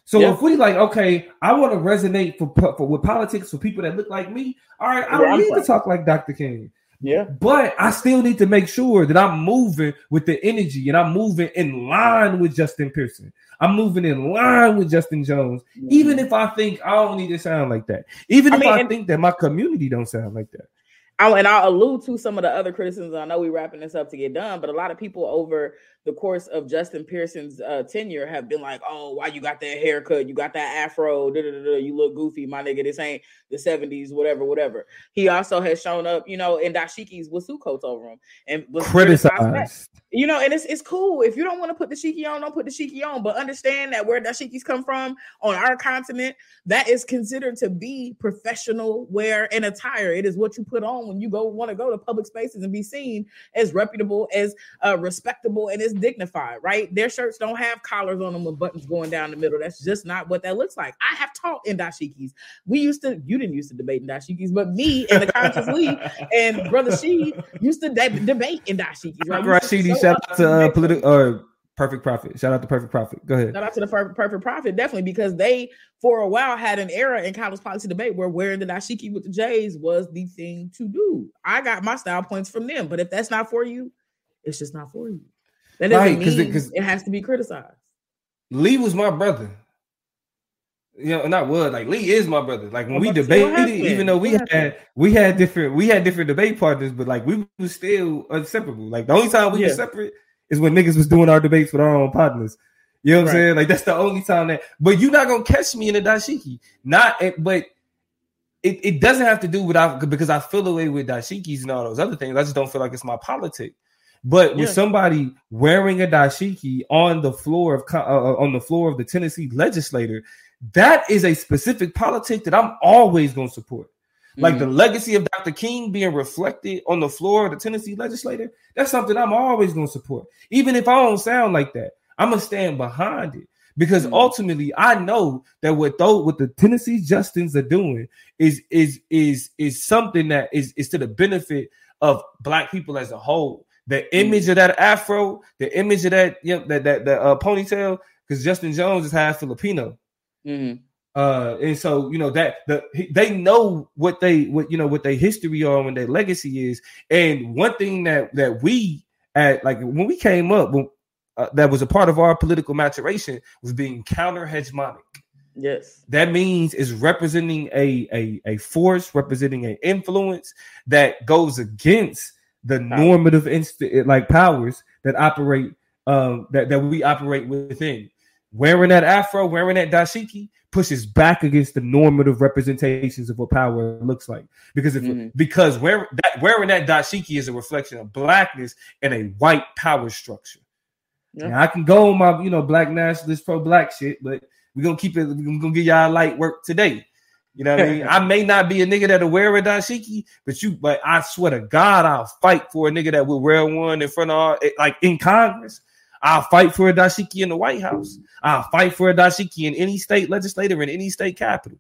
Speaker 2: So yeah. if we like, okay, I want to resonate for, for with politics for people that look like me. All right, I don't need to talk like Dr. King.
Speaker 1: Yeah.
Speaker 2: But I still need to make sure that I'm moving with the energy and I'm moving in line with Justin Pearson. I'm moving in line with Justin Jones, mm-hmm. even if I think I don't need to sound like that. Even I if mean, I think that my community don't sound like that.
Speaker 1: I'll, and I'll allude to some of the other criticisms. I know we're wrapping this up to get done, but a lot of people over the course of Justin Pearson's uh, tenure have been like, "Oh, why you got that haircut? You got that afro? Da da da. You look goofy, my nigga. This ain't the '70s, whatever, whatever." He also has shown up, you know, in dashikis with suit coats over him and was
Speaker 2: criticized.
Speaker 1: You know, and it's it's cool if you don't want to put the shiki on, don't put the shiki on. But understand that where dashikis come from on our continent, that is considered to be professional wear and attire. It is what you put on when you go want to go to public spaces and be seen as reputable, as uh, respectable, and as is dignified, right? Their shirts don't have collars on them with buttons going down the middle. That's just not what that looks like. I have taught in dashikis. We used to, you didn't used to debate in dashikis, but me and the conscious league <laughs> and brother she used to de- debate in dashikis. Right?
Speaker 2: Rashidi, shout out to uh, political or Perfect Prophet. Shout out to Perfect Prophet. Go ahead.
Speaker 1: Shout out to the Perfect, Perfect Prophet, definitely, because they, for a while, had an era in college policy debate where wearing the dashiki with the J's was the thing to do. I got my style points from them, but if that's not for you, it's just not for you. That doesn't right, mean it, it has to be criticized.
Speaker 2: Lee was my brother. You know, not was like Lee is my brother. Like when we debated, even though we had we had different we had different debate partners, but like we was still inseparable. Like the only time we yeah. were separate is when niggas was doing our debates with our own partners. You know what right. I'm saying? Like that's the only time that. But you're not gonna catch me in a dashiki. Not, eh, but it, it doesn't have to do with I because I feel away with dashikis and all those other things. I just don't feel like it's my politic. But with somebody wearing a dashiki on the floor of uh, uh, on the floor of the Tennessee legislature, that is a specific politic that I'm always going to support. Like mm-hmm. the legacy of Dr. King being reflected on the floor of the Tennessee legislature, that's something I'm always going to support. Even if I don't sound like that, I'm gonna stand behind it because mm-hmm. ultimately I know that what though what the Tennessee Justins are doing is is is is something that is is to the benefit of black people as a whole the image of that afro, the image of that know, that that, that uh, ponytail, because Justin Jones is half Filipino. Mm-hmm. Uh, and so you know that the they know what they what you know what their history are and their legacy is. And one thing that that we at like when we came up, when, uh, that was a part of our political maturation was being counter hegemonic.
Speaker 1: Yes,
Speaker 2: that means is representing a a a force, representing an influence that goes against the normative instant like powers that operate um that, that we operate within. Wearing that afro, wearing that dashiki pushes back against the normative representations of what power looks like. Because if mm-hmm. because wearing that wearing that dashiki is a reflection of blackness and a white power structure. Yeah. Now, I can go on my you know black nationalist pro black shit, but we're gonna keep it. We're gonna give y'all light work today. You know what I mean? I may not be a nigga that'll wear a dashiki, but you, but I swear to God, I'll fight for a nigga that will wear one in front of, all, eh, like in Congress. I'll fight for a dashiki in the White House. I'll fight for a dashiki in any state legislature in any state capital.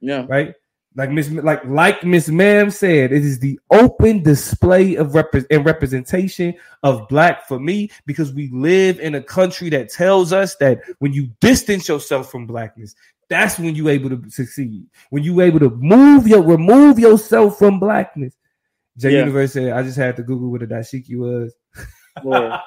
Speaker 1: Yeah.
Speaker 2: Right. Like Miss, like like Miss Ma'am said, it is the open display of rep- and representation of black for me because we live in a country that tells us that when you distance yourself from blackness, that's when you able to succeed. When you able to move your remove yourself from blackness. J yeah. Universe said, I just had to Google what a dashiki was.
Speaker 1: Yeah.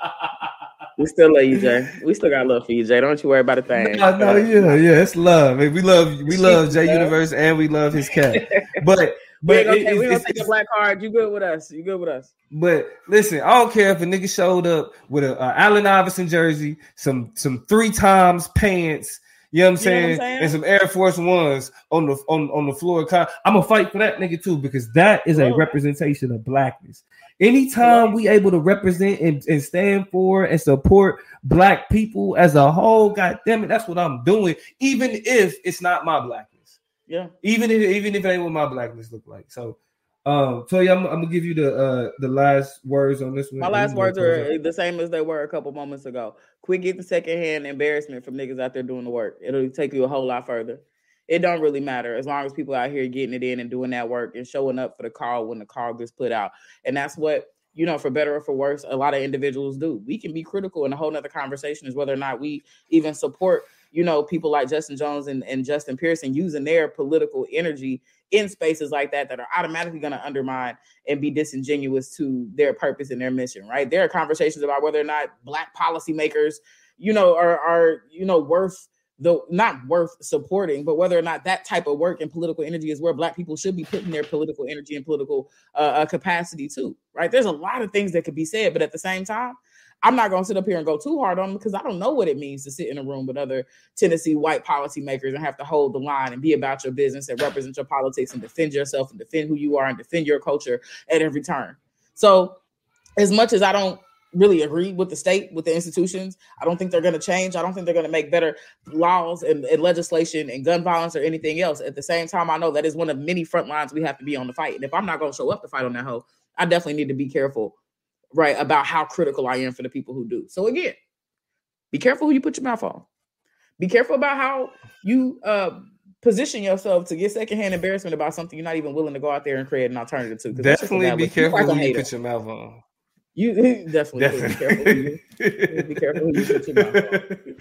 Speaker 1: we still love you, Jay. We still got love for you, Jay. Don't you worry about a thing. <laughs>
Speaker 2: No, no yeah, yeah, it's love. We love we love J Universe and we love his cat. <laughs> But
Speaker 1: but we don't it, take a black card. You good with us? You good with us?
Speaker 2: But listen, I don't care if a nigga showed up with a, a Allen Iverson jersey, some some three times pants, you know what I'm, saying? what I'm saying? And some Air Force Ones on the on, on the floor. I'm gonna fight for that nigga too because that is a representation of blackness. Anytime we able to represent and, and stand for and support black people as a whole, god damn it, that's what I'm doing, even if it's not my blackness.
Speaker 1: Yeah.
Speaker 2: Even if even if it ain't what my blackness look like. So um, so yeah, I'm, I'm, gonna give you the uh the last words on this one.
Speaker 1: My last words are the same as they were a couple moments ago. Quit getting secondhand embarrassment from niggas out there doing the work. It'll take you a whole lot further. It don't really matter as long as people out here getting it in and doing that work and showing up for the call when the call gets put out. And that's what you know, for better or for worse, a lot of individuals do. We can be critical, and a whole nother conversation is whether or not we even support, you know, people like Justin Jones and, and Justin Pearson using their political energy in spaces like that that are automatically going to undermine and be disingenuous to their purpose and their mission, right? There are conversations about whether or not black policymakers, you know, are are you know worth the not worth supporting, but whether or not that type of work and political energy is where Black people should be putting their political energy and political uh, uh, capacity too, right? There's a lot of things that could be said, but at the same time, I'm not going to sit up here and go too hard on them because I don't know what it means to sit in a room with other Tennessee white policymakers and have to hold the line and be about your business and represent your politics and defend yourself and defend who you are and defend your culture at every turn. So, as much as I don't really agree with the state, with the institutions. I don't think they're going to change. I don't think they're going to make better laws and, and, legislation and gun violence or anything else. At the same time, I know that is one of many front lines we have to be on the fight. And if I'm not going to show up to fight on that hoe, I definitely need to be careful, right, about how critical I am for the people who do. So again, be careful who you put your mouth on. Be careful about how you uh, position yourself to get secondhand embarrassment about something you're not even willing to go out there and create an alternative to.
Speaker 2: Definitely be careful who you put your mouth on.
Speaker 1: You definitely, definitely. be careful. be careful who you put your mouth on.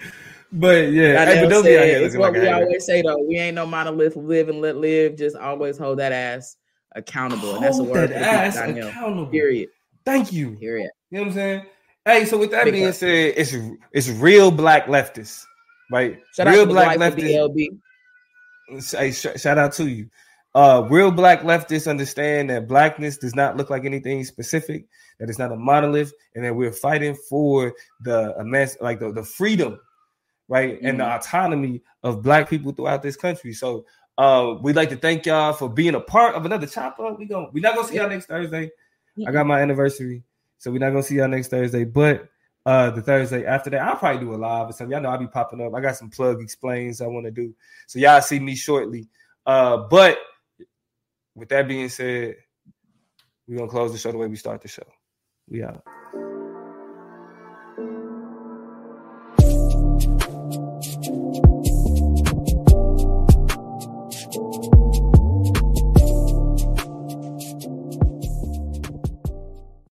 Speaker 2: But yeah,
Speaker 1: hey, but don't be it's what like we always say though. We ain't no monolith. Live and let live. Just always hold that ass accountable.
Speaker 2: Hold
Speaker 1: and that's a word.
Speaker 2: That ass accountable.
Speaker 1: Period.
Speaker 2: Thank you.
Speaker 1: Period.
Speaker 2: You know what I'm saying? Hey, so with that Big being said, it's it's real black leftists, right?
Speaker 1: Shout
Speaker 2: real
Speaker 1: black leftists.
Speaker 2: Hey, sh- shout out to you. Uh, real black leftists understand that blackness does not look like anything specific, that it's not a monolith, and that we're fighting for the immense, like the, the freedom, right, mm-hmm. and the mm-hmm. autonomy of black people throughout this country. So uh, we'd like to thank y'all for being a part of another chop up. We going we're not gonna see y'all next Thursday. I got my anniversary, so we're not gonna see y'all next Thursday, but uh the Thursday after that, I'll probably do a live or something. Y'all know I'll be popping up. I got some plug explains I want to do. So y'all see me shortly. Uh, but with that being said, we're gonna close the show the way we start the show. We out.